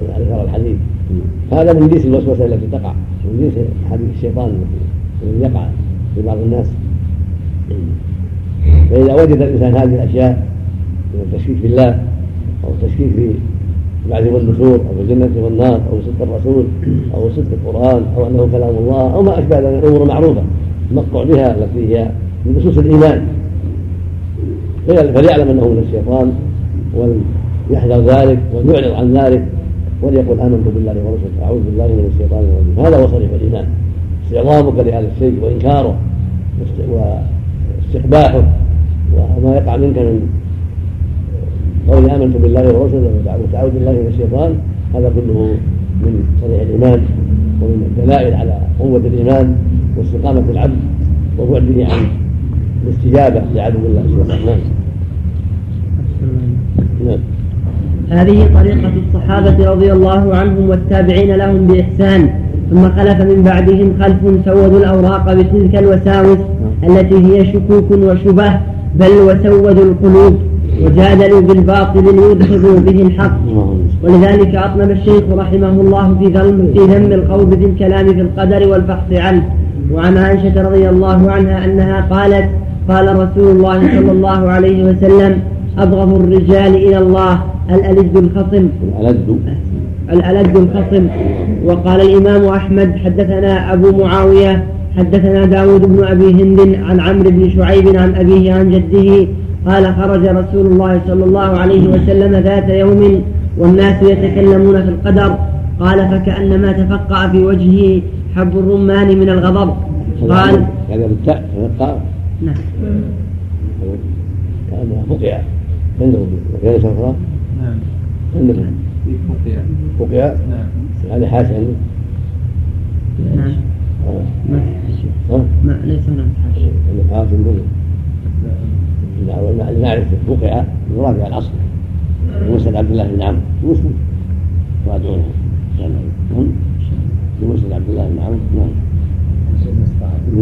في اثر الحديث. هذا من جنس الوسوسة التي تقع. من جنس حديث الشيطان الذي يقع في بعض الناس. فإذا وجد الإنسان هذه الأشياء من التشكيك في الله أو التشكيك في البعث والنشور أو الجنة والنار أو صدق الرسول أو صدق القرآن أو أنه كلام الله أو ما أشبه ذلك الأمور معروفه المقطع بها التي هي من نصوص الإيمان. فليعلم أنه من الشيطان وليحذر ذلك وليعرض عن ذلك وليقل آمنت بالله ورسوله أعوذ بالله من الشيطان الرجيم. هذا هو صريح الإيمان. استعظامك لهذا الشيء وإنكاره واستقباحه وما يقع منك من قول آمنت بالله ورسوله وتعوذ بالله من الشيطان هذا كله من صريح الإيمان ومن الدلائل على قوة الإيمان. واستقامة العبد وبعده عن الاستجابة لعدو الله سبحانه نعم. نعم. هذه طريقة الصحابة رضي الله عنهم والتابعين لهم بإحسان ثم خلف من بعدهم خلف سودوا الأوراق بتلك الوساوس التي هي شكوك وشبه بل وسودوا القلوب وجادلوا بالباطل ليدحضوا به الحق. ولذلك أطلب الشيخ رحمه الله في ذم في ذم الخوض في الكلام في القدر والبحث عنه. وعن عائشة رضي الله عنها أنها قالت قال رسول الله صلى الله عليه وسلم أبغض الرجال إلى الله الألد الخصم. الألد. الألد الخصم. وقال الإمام أحمد حدثنا أبو معاوية حدثنا داود بن أبي هند عن عمرو بن شعيب عن أبيه عن جده قال خرج رسول الله صلى الله عليه وسلم ذات يوم والناس يتكلمون في القدر. قال فكأنما تفقع في وجهه حب الرمان من الغضب. قال هذا بالتاء تفقع نعم. كانها فقع. عندهم في أخرى نعم. عندكم فقع. فقع؟ نعم. هذه حاشا عندك نعم. ما ليس هناك حاشا عندك حاشا نعرف فقع. يراد على الأصل. مسند عبد الله بن عمرو مسلم يرادونه نعم مسند عبد الله بن عمرو نعم.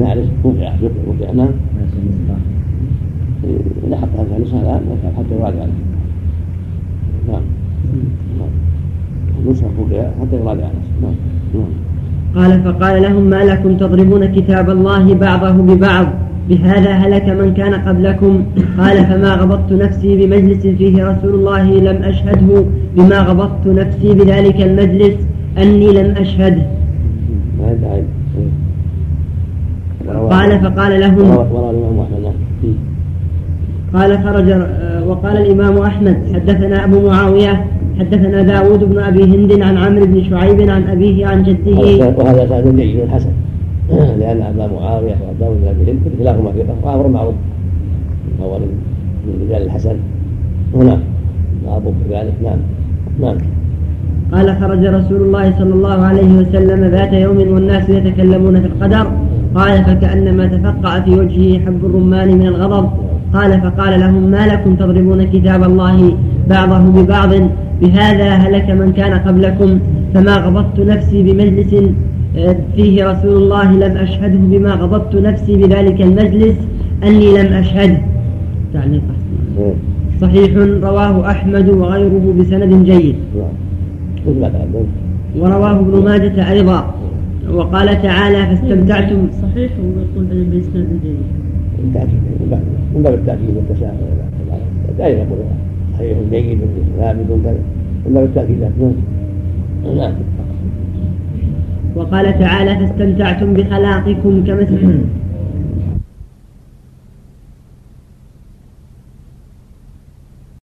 نعرف وقع وقع نعم لحق هذا النسخة الآن حتى يراد عليه نعم. نسخة وقع حتى يراد عليه نعم. نعم. قال فقال لهم ما لكم تضربون كتاب الله بعضه ببعض؟ بهذا هلك من كان قبلكم. قال فما غضبت نفسي بمجلس فيه رسول الله لم أشهده. بما غضبت نفسي بذلك المجلس أني لم أشهده. قال فقال لهم قال خرج وقال الإمام أحمد حدثنا أبو معاوية حدثنا داود بن أبي هند عن عمرو بن شعيب عن أبيه عن جده. وهذا سند جيد حسن لأن أبا معاوية وداود بن أبي هند كلاهما ثقة وأمر معروف. هو من رجال الحسن. هنا. وأبوه كذلك نعم. نعم. قال خرج رسول الله صلى الله عليه وسلم ذات يوم والناس يتكلمون في القدر. قال فكأنما تفقع في وجهه حب الرمان من الغضب. قال فقال لهم ما لكم تضربون كتاب الله بعضه ببعض؟ بهذا هلك من كان قبلكم فما غضبت نفسي بمجلس آه، فيه رسول الله لم أشهده بما غضبت نفسي بذلك المجلس أني لم أشهده. تعليق صحيح رواه أحمد وغيره بسند جيد. ورواه ابن ماجة أيضا. وقال تعالى فاستمتعتم. صحيح ويقول بإسناد جيد. من باب التأكيد والتساهل. دائما يقول صحيح جيد ثابت. من باب التأكيد. نعم. وقال تعالى فاستمتعتم بخلاقكم كمثل